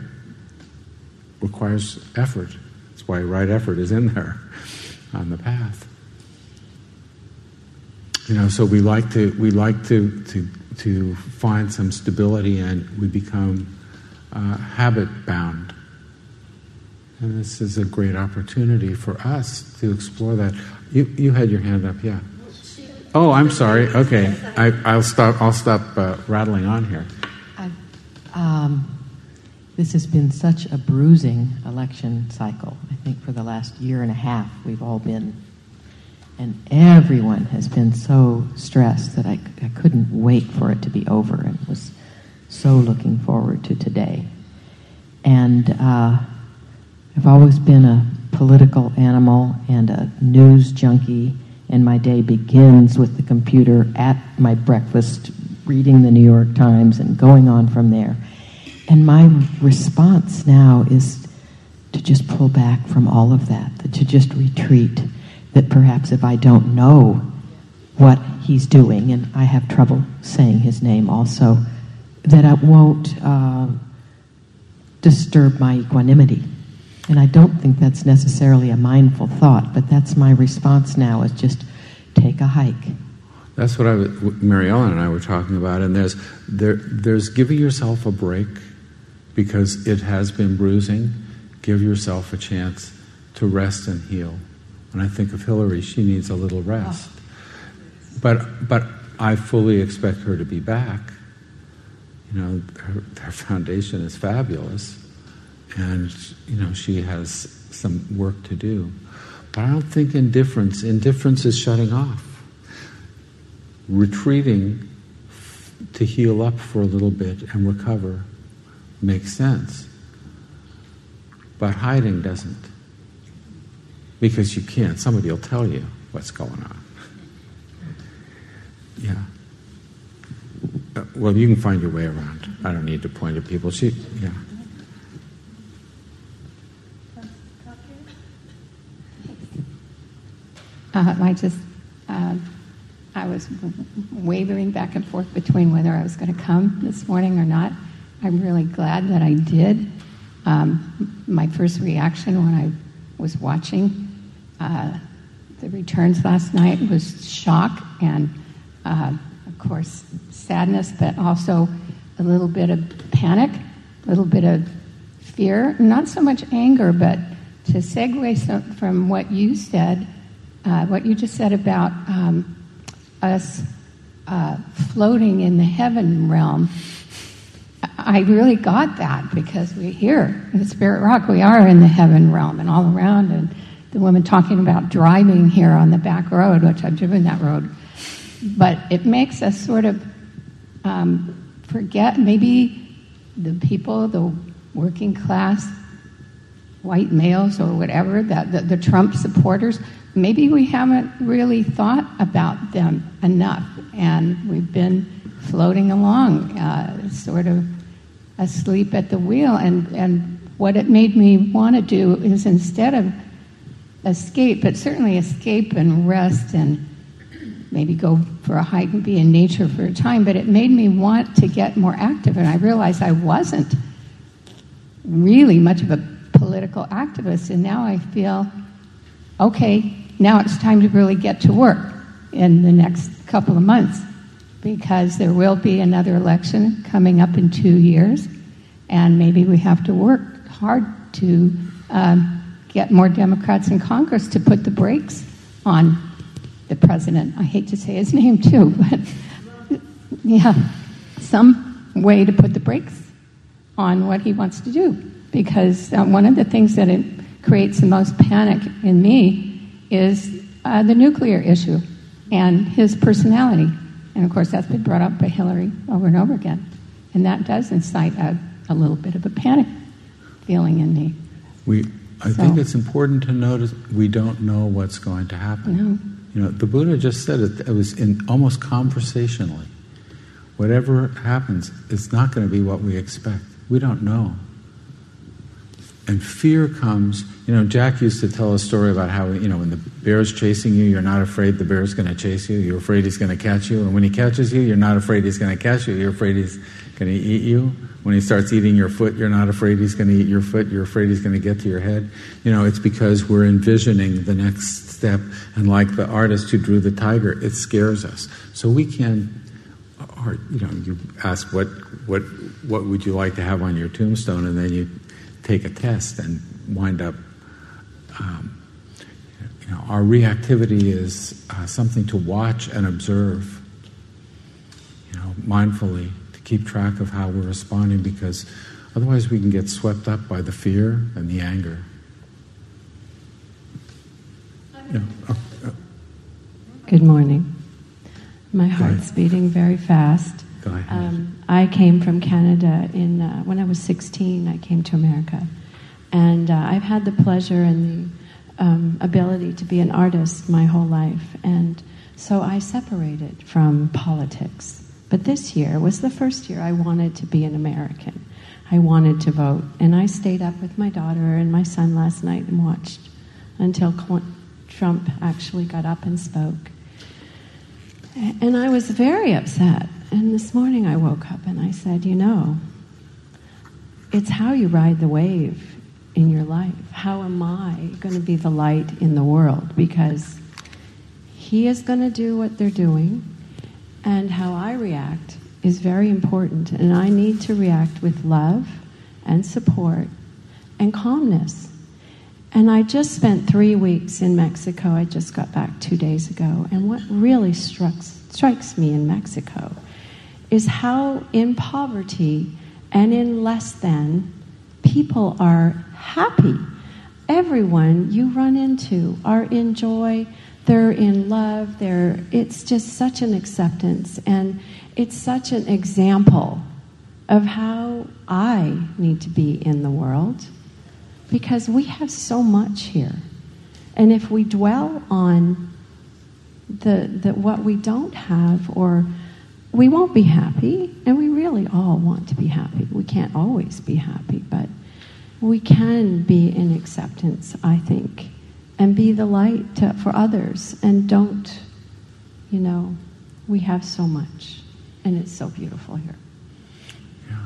requires effort. That's why right effort is in there on the path. You know, so we like to we like to to to find some stability, and we become uh, habit bound. And this is a great opportunity for us to explore that. You you had your hand up, yeah. Oh, I'm sorry. Okay, I, will stop. I'll stop uh, rattling on here. Um, this has been such a bruising election cycle. I think for the last year and a half, we've all been, and everyone has been so stressed that I, I couldn't wait for it to be over and was so looking forward to today. And uh, I've always been a political animal and a news junkie, and my day begins with the computer at my breakfast, reading the New York Times, and going on from there. And my response now is to just pull back from all of that, to just retreat. That perhaps if I don't know what he's doing, and I have trouble saying his name also, that I won't uh, disturb my equanimity. And I don't think that's necessarily a mindful thought, but that's my response now is just take a hike. That's what I, was, Mary Ellen and I were talking about, and there's there, there's giving yourself a break because it has been bruising, give yourself a chance to rest and heal. And I think of Hillary, she needs a little rest. But, but I fully expect her to be back. You know, her, her foundation is fabulous, and you know she has some work to do. But I don't think indifference. Indifference is shutting off, retreating to heal up for a little bit and recover makes sense. But hiding doesn't. Because you can't. Somebody will tell you what's going on. Yeah. Uh, well, you can find your way around. I don't need to point at people. She, yeah. Uh, I just, uh, I was wavering back and forth between whether I was going to come this morning or not. I'm really glad that I did. Um, my first reaction when I was watching uh, the returns last night was shock and, uh, of course, sadness, but also a little bit of panic, a little bit of fear, not so much anger, but to segue from what you said, uh, what you just said about um, us uh, floating in the heaven realm. I really got that because we're here in the Spirit Rock. We are in the heaven realm and all around. And the woman talking about driving here on the back road, which I've driven that road. But it makes us sort of um, forget maybe the people, the working class white males or whatever, the, the, the Trump supporters, maybe we haven't really thought about them enough. And we've been floating along, uh, sort of asleep at the wheel. And, and what it made me want to do is instead of escape, but certainly escape and rest and maybe go for a hike and be in nature for a time, but it made me want to get more active. And I realized I wasn't really much of a political activist. And now I feel, okay, now it's time to really get to work in the next couple of months because there will be another election coming up in two years, and maybe we have to work hard to um, get more Democrats in Congress to put the brakes on the president. I hate to say his name too, but yeah, some way to put the brakes on what he wants to do. Because uh, one of the things that it creates the most panic in me is uh, the nuclear issue and his personality. And of course, that's been brought up by Hillary over and over again. And that does incite a, a little bit of a panic feeling in me. We, I so, think it's important to notice we don't know what's going to happen. No. You know, the Buddha just said it, it was in almost conversationally. Whatever happens, it's not going to be what we expect. We don't know. And fear comes, you know, Jack used to tell a story about how, you know, when the bear's chasing you, you're not afraid the bear's going to chase you. You're afraid he's going to catch you. And when he catches you, you're not afraid he's going to catch you. You're afraid he's going to eat you. When he starts eating your foot, you're not afraid he's going to eat your foot. You're afraid he's going to get to your head. You know, it's because we're envisioning the next step. And like the artist who drew the tiger, it scares us. So we can, or, you know, you ask what, what, what would you like to have on your tombstone? And then you take a test and wind up. Um, you know, our reactivity is uh, something to watch and observe. You know, mindfully to keep track of how we're responding, because otherwise we can get swept up by the fear and the anger. No. Oh, oh. Good morning. My heart's beating very fast. Um, I came from Canada in uh, when I was 16. I came to America, and uh, I've had the pleasure and the um, ability to be an artist my whole life, and so I separated from politics. But this year was the first year I wanted to be an American. I wanted to vote, and I stayed up with my daughter and my son last night and watched until Trump actually got up and spoke. And I was very upset and this morning I woke up and I said, you know, it's how you ride the wave in your life. How am I going to be the light in the world? Because he is going to do what they're doing, and how I react is very important. And I need to react with love and support and calmness. And I just spent three weeks in Mexico. I just got back two days ago. And what really strikes, strikes me in Mexico is how, in poverty and in less than, people are happy. Everyone you run into are in joy, they're in love, they're, it's just such an acceptance. And it's such an example of how I need to be in the world because we have so much here. And if we dwell on the, the what we don't have or we won't be happy and we really all want to be happy. We can't always be happy, but we can be in acceptance, I think, and be the light to, for others and don't, you know, we have so much and it's so beautiful here. Yeah.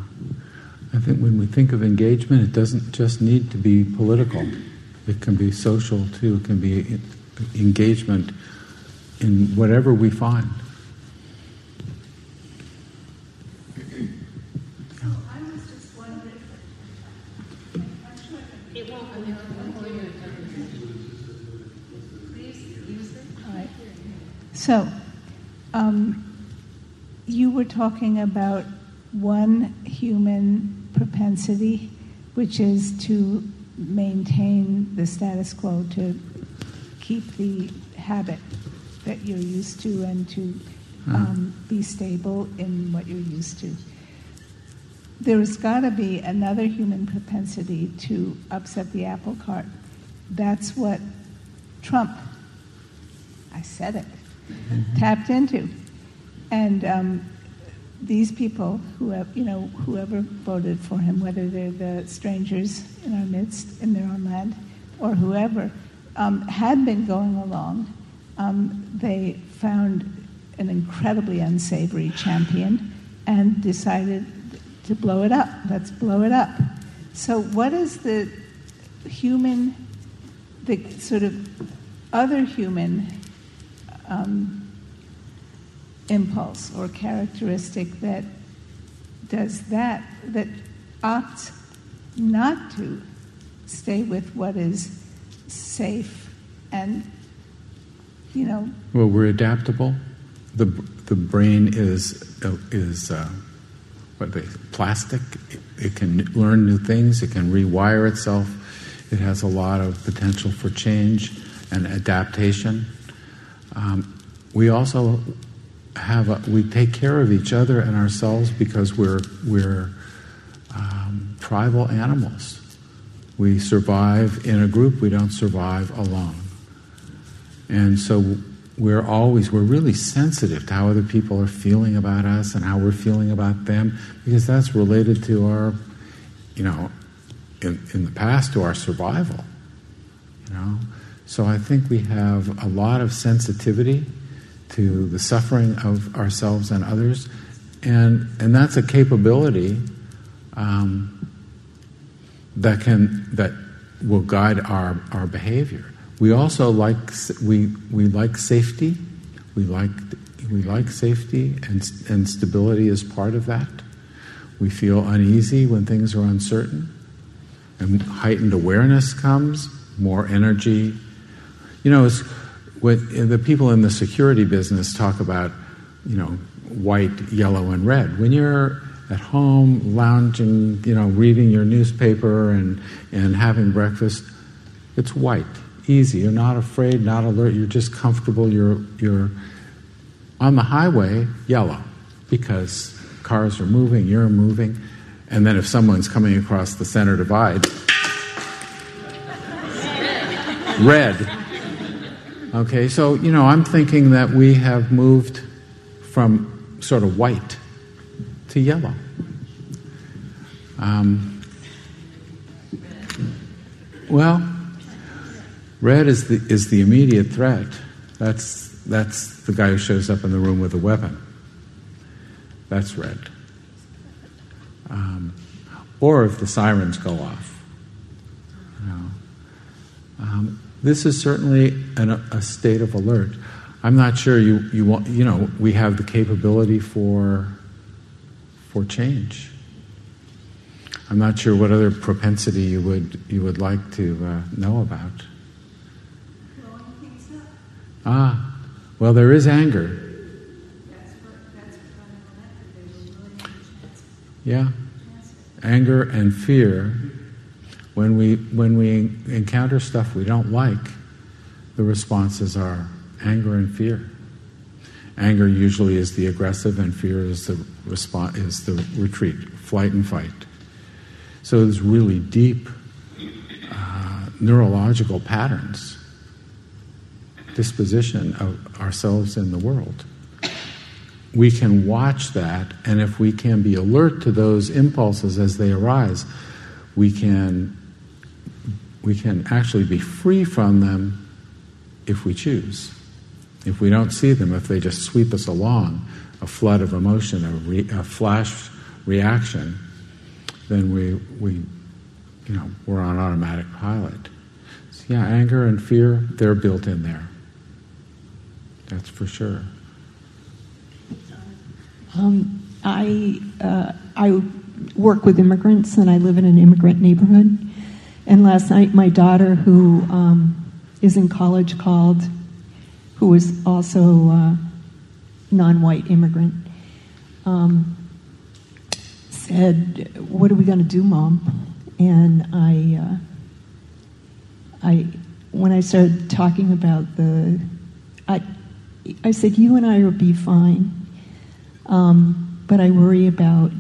I think when we think of engagement, it doesn't just need to be political. It can be social too. It can be engagement in whatever we find. So, um, you were talking about one human propensity, which is to maintain the status quo, to keep the habit that you're used to, and to Hmm. um, be stable in what you're used to. There's got to be another human propensity to upset the apple cart. That's what Trump, I said it, tapped into. And um, these people, who have, you know, whoever voted for him, whether they're the strangers in our midst in their own land or whoever, um, had been going along. Um, they found an incredibly unsavory champion and decided to blow it up. Let's blow it up. So, what is the human, the sort of other human um, impulse or characteristic that does that, that opts not to stay with what is safe and, you know, Well, we're adaptable. The, the brain is, is uh, what they, plastic. It, it can learn new things, it can rewire itself. It has a lot of potential for change and adaptation. Um, we also have a, we take care of each other and ourselves because we're we're um, tribal animals. We survive in a group. We don't survive alone. And so we're always we're really sensitive to how other people are feeling about us and how we're feeling about them because that's related to our, you know, in, in the past to our survival. You know, so I think we have a lot of sensitivity to the suffering of ourselves and others, and and that's a capability um, that can that will guide our our behavior. We also like we we like safety. We like we like safety and and stability is part of that. We feel uneasy when things are uncertain, and heightened awareness comes. More energy. You know, it's, when eh, the people in the security business talk about, you know, white, yellow, and red. When you're at home, lounging, you know, reading your newspaper and and having breakfast, it's white easy. You're not afraid, not alert. You're just comfortable. You're, you're on the highway, yellow, because cars are moving, you're moving. And then if someone's coming across the center divide, red. Okay, so, you know, I'm thinking that we have moved from sort of white to yellow. Um, well, Red is the, is the immediate threat. That's, that's the guy who shows up in the room with a weapon. That's red. Um, or if the sirens go off. You know. um, this is certainly an, a state of alert. I'm not sure you, you want, you know, we have the capability for, for change. I'm not sure what other propensity you would you would like to uh, know about. Ah, well, there is anger. Yeah, anger and fear. When we when we encounter stuff we don't like, the responses are anger and fear. Anger usually is the aggressive, and fear is the response is the retreat, flight and fight. So there's really deep uh, neurological patterns, disposition of ourselves in the world. We can watch that, and if we can be alert to those impulses as they arise, we can we can actually be free from them if we choose. If we don't see them, if they just sweep us along, a flood of emotion, a, re, a flash reaction, then we, we, you know, we're on automatic pilot. So yeah, anger and fear, they're built in there. That's for sure. Um, I, uh, I work with immigrants and I live in an immigrant neighborhood. And last night, my daughter, who um, is in college, called, who was also uh, non white immigrant. Um, said, "What are we going to do, Mom?" And I, uh, I, when I started talking about the, I, I said, "You and I will be fine, um, but I worry about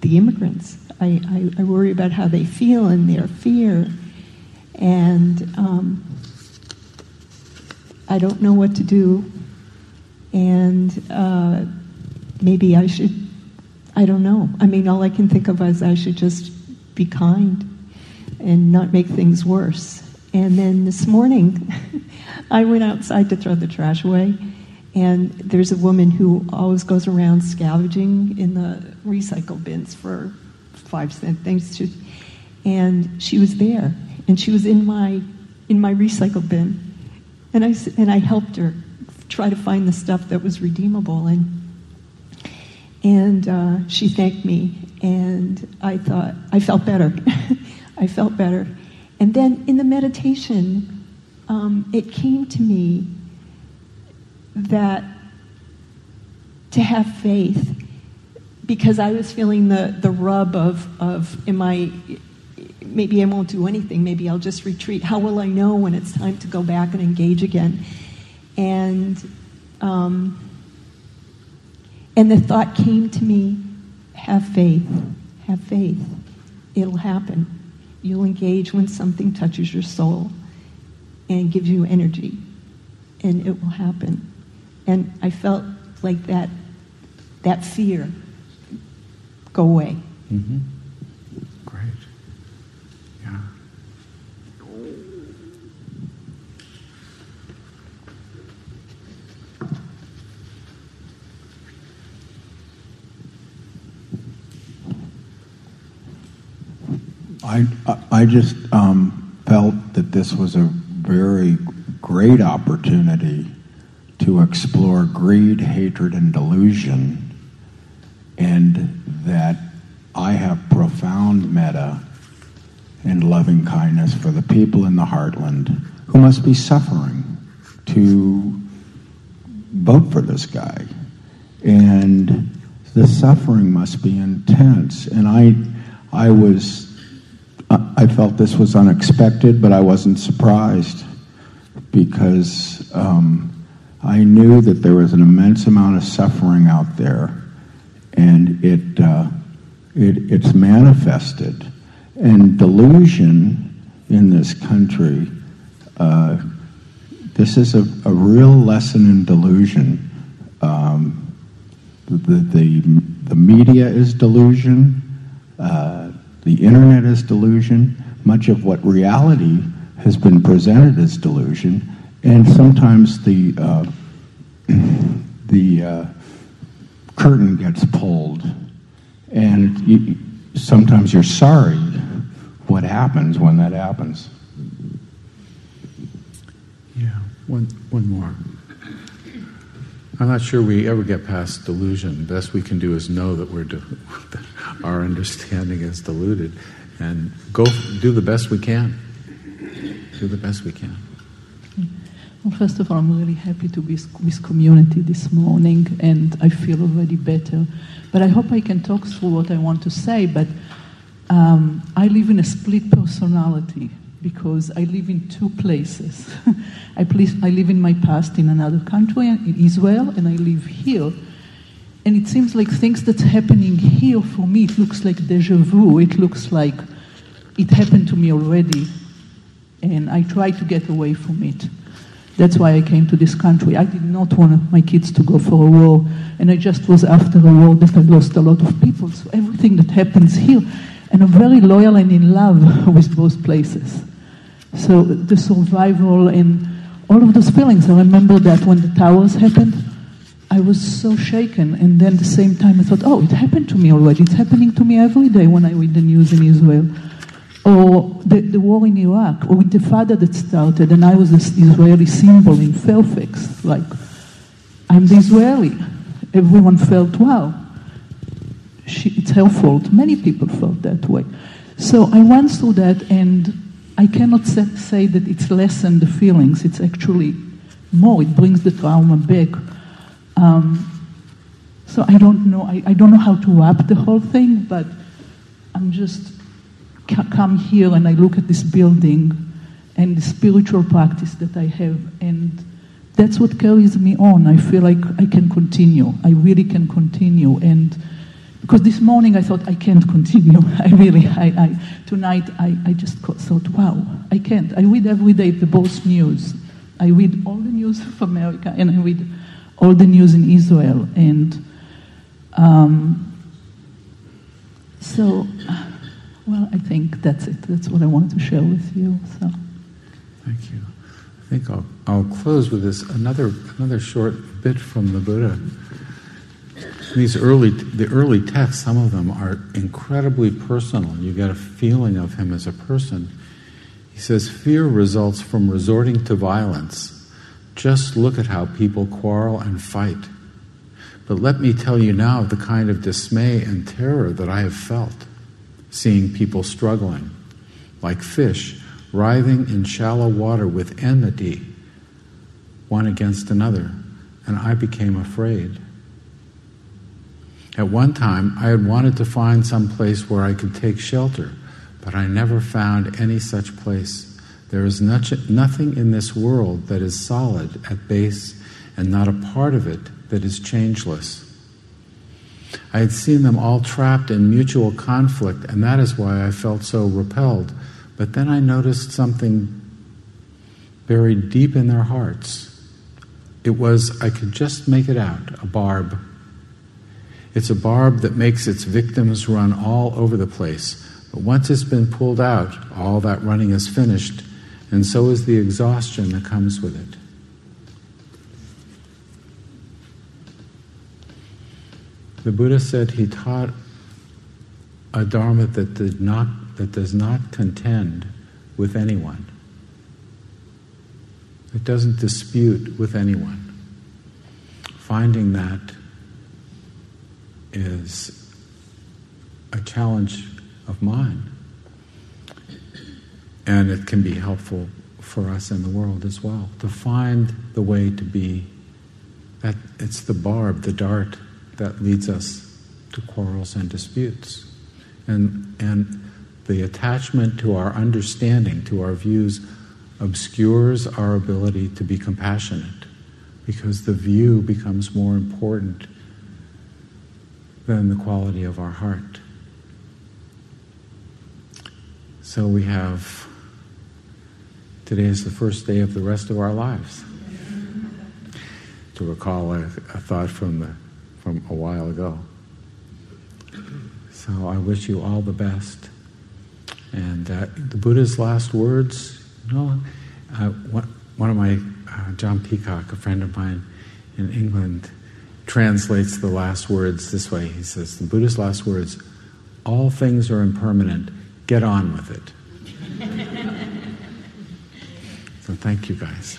the immigrants. I, I, I, worry about how they feel and their fear, and um, I don't know what to do, and uh, maybe I should." I don't know. I mean, all I can think of is I should just be kind and not make things worse. And then this morning, I went outside to throw the trash away, and there's a woman who always goes around scavenging in the recycle bins for five cent things. To, and she was there, and she was in my in my recycle bin, and I and I helped her try to find the stuff that was redeemable and and uh, she thanked me, and I thought, I felt better. I felt better. And then in the meditation, um, it came to me that to have faith, because I was feeling the, the rub of, of, am I, maybe I won't do anything, maybe I'll just retreat. How will I know when it's time to go back and engage again? And um, and the thought came to me have faith, have faith. It'll happen. You'll engage when something touches your soul and gives you energy, and it will happen. And I felt like that, that fear go away. Mm-hmm. Great. Yeah. I, I just um, felt that this was a very great opportunity to explore greed, hatred, and delusion, and that I have profound metta and loving kindness for the people in the heartland who must be suffering to vote for this guy. And the suffering must be intense. And I, I was I felt this was unexpected, but I wasn't surprised because um, I knew that there was an immense amount of suffering out there, and it, uh, it it's manifested. And delusion in this country, uh, this is a, a, real lesson in delusion. Um, the, the, the media is delusion. Uh, the internet is delusion. Much of what reality has been presented as delusion, and sometimes the uh, the uh, curtain gets pulled, and you, sometimes you're sorry what happens when that happens. Yeah, one one more. I'm not sure we ever get past delusion. The best we can do is know that we're de- our understanding is diluted. And go do the best we can. Do the best we can. Well, first of all, I'm really happy to be with this community this morning, and I feel already better. But I hope I can talk through what I want to say. But um, I live in a split personality because I live in two places. I, please, I live in my past in another country, in Israel, and I live here. And it seems like things that's happening here for me, it looks like deja vu. It looks like it happened to me already, and I try to get away from it. That's why I came to this country. I did not want my kids to go for a war, and I just was after a war that I lost a lot of people. So everything that happens here, and I'm very loyal and in love with both places. So the survival and all of those feelings. I remember that when the towers happened, I was so shaken. And then at the same time, I thought, oh, it happened to me already. It's happening to me every day when I read the news in Israel or the, the war in Iraq, or with the father that started, and I was this Israeli symbol in Fairfax, like, I'm the Israeli. Everyone felt, wow, she, it's her fault. Many people felt that way. So I went through that, and I cannot say that it's lessened the feelings. It's actually more. It brings the trauma back. Um, so I don't know. I, I don't know how to wrap the whole thing, but I'm just come here and I look at this building and the spiritual practice that I have, and that's what carries me on. I feel like I can continue. I really can continue. And because this morning I thought I can't continue. I really, I, I tonight I, I just thought, wow, I can't. I read every day the both news. I read all the news of America and I read all the news in Israel. And um, so. Well, I think that's it. That's what I wanted to share with you. So, thank you. I think I'll, I'll close with this another another short bit from the Buddha. These early the early texts, some of them are incredibly personal. You get a feeling of him as a person. He says, "Fear results from resorting to violence. Just look at how people quarrel and fight." But let me tell you now of the kind of dismay and terror that I have felt seeing people struggling, like fish writhing in shallow water with enmity, one against another, and I became afraid. At one time, I had wanted to find some place where I could take shelter, but I never found any such place. There is nothing in this world that is solid at base, and not a part of it that is changeless. I had seen them all trapped in mutual conflict, and that is why I felt so repelled. But then I noticed something buried deep in their hearts. It was, I could just make it out, a barb. It's a barb that makes its victims run all over the place. But once it's been pulled out, all that running is finished, and so is the exhaustion that comes with it. The Buddha said he taught a dharma that did not that does not contend with anyone. It doesn't dispute with anyone. Finding that is a challenge of mine. And it can be helpful for us in the world as well to find the way to be that it's the barb, the dart that leads us to quarrels and disputes. And, and the attachment to our understanding, to our views, obscures our ability to be compassionate because the view becomes more important than the quality of our heart. So we have today is the first day of the rest of our lives. To recall a, a thought from the from a while ago. So I wish you all the best. And uh, the Buddha's last words, you know, uh, one of my, uh, John Peacock, a friend of mine in England, translates the last words this way. He says, The Buddha's last words, all things are impermanent, get on with it. so thank you guys.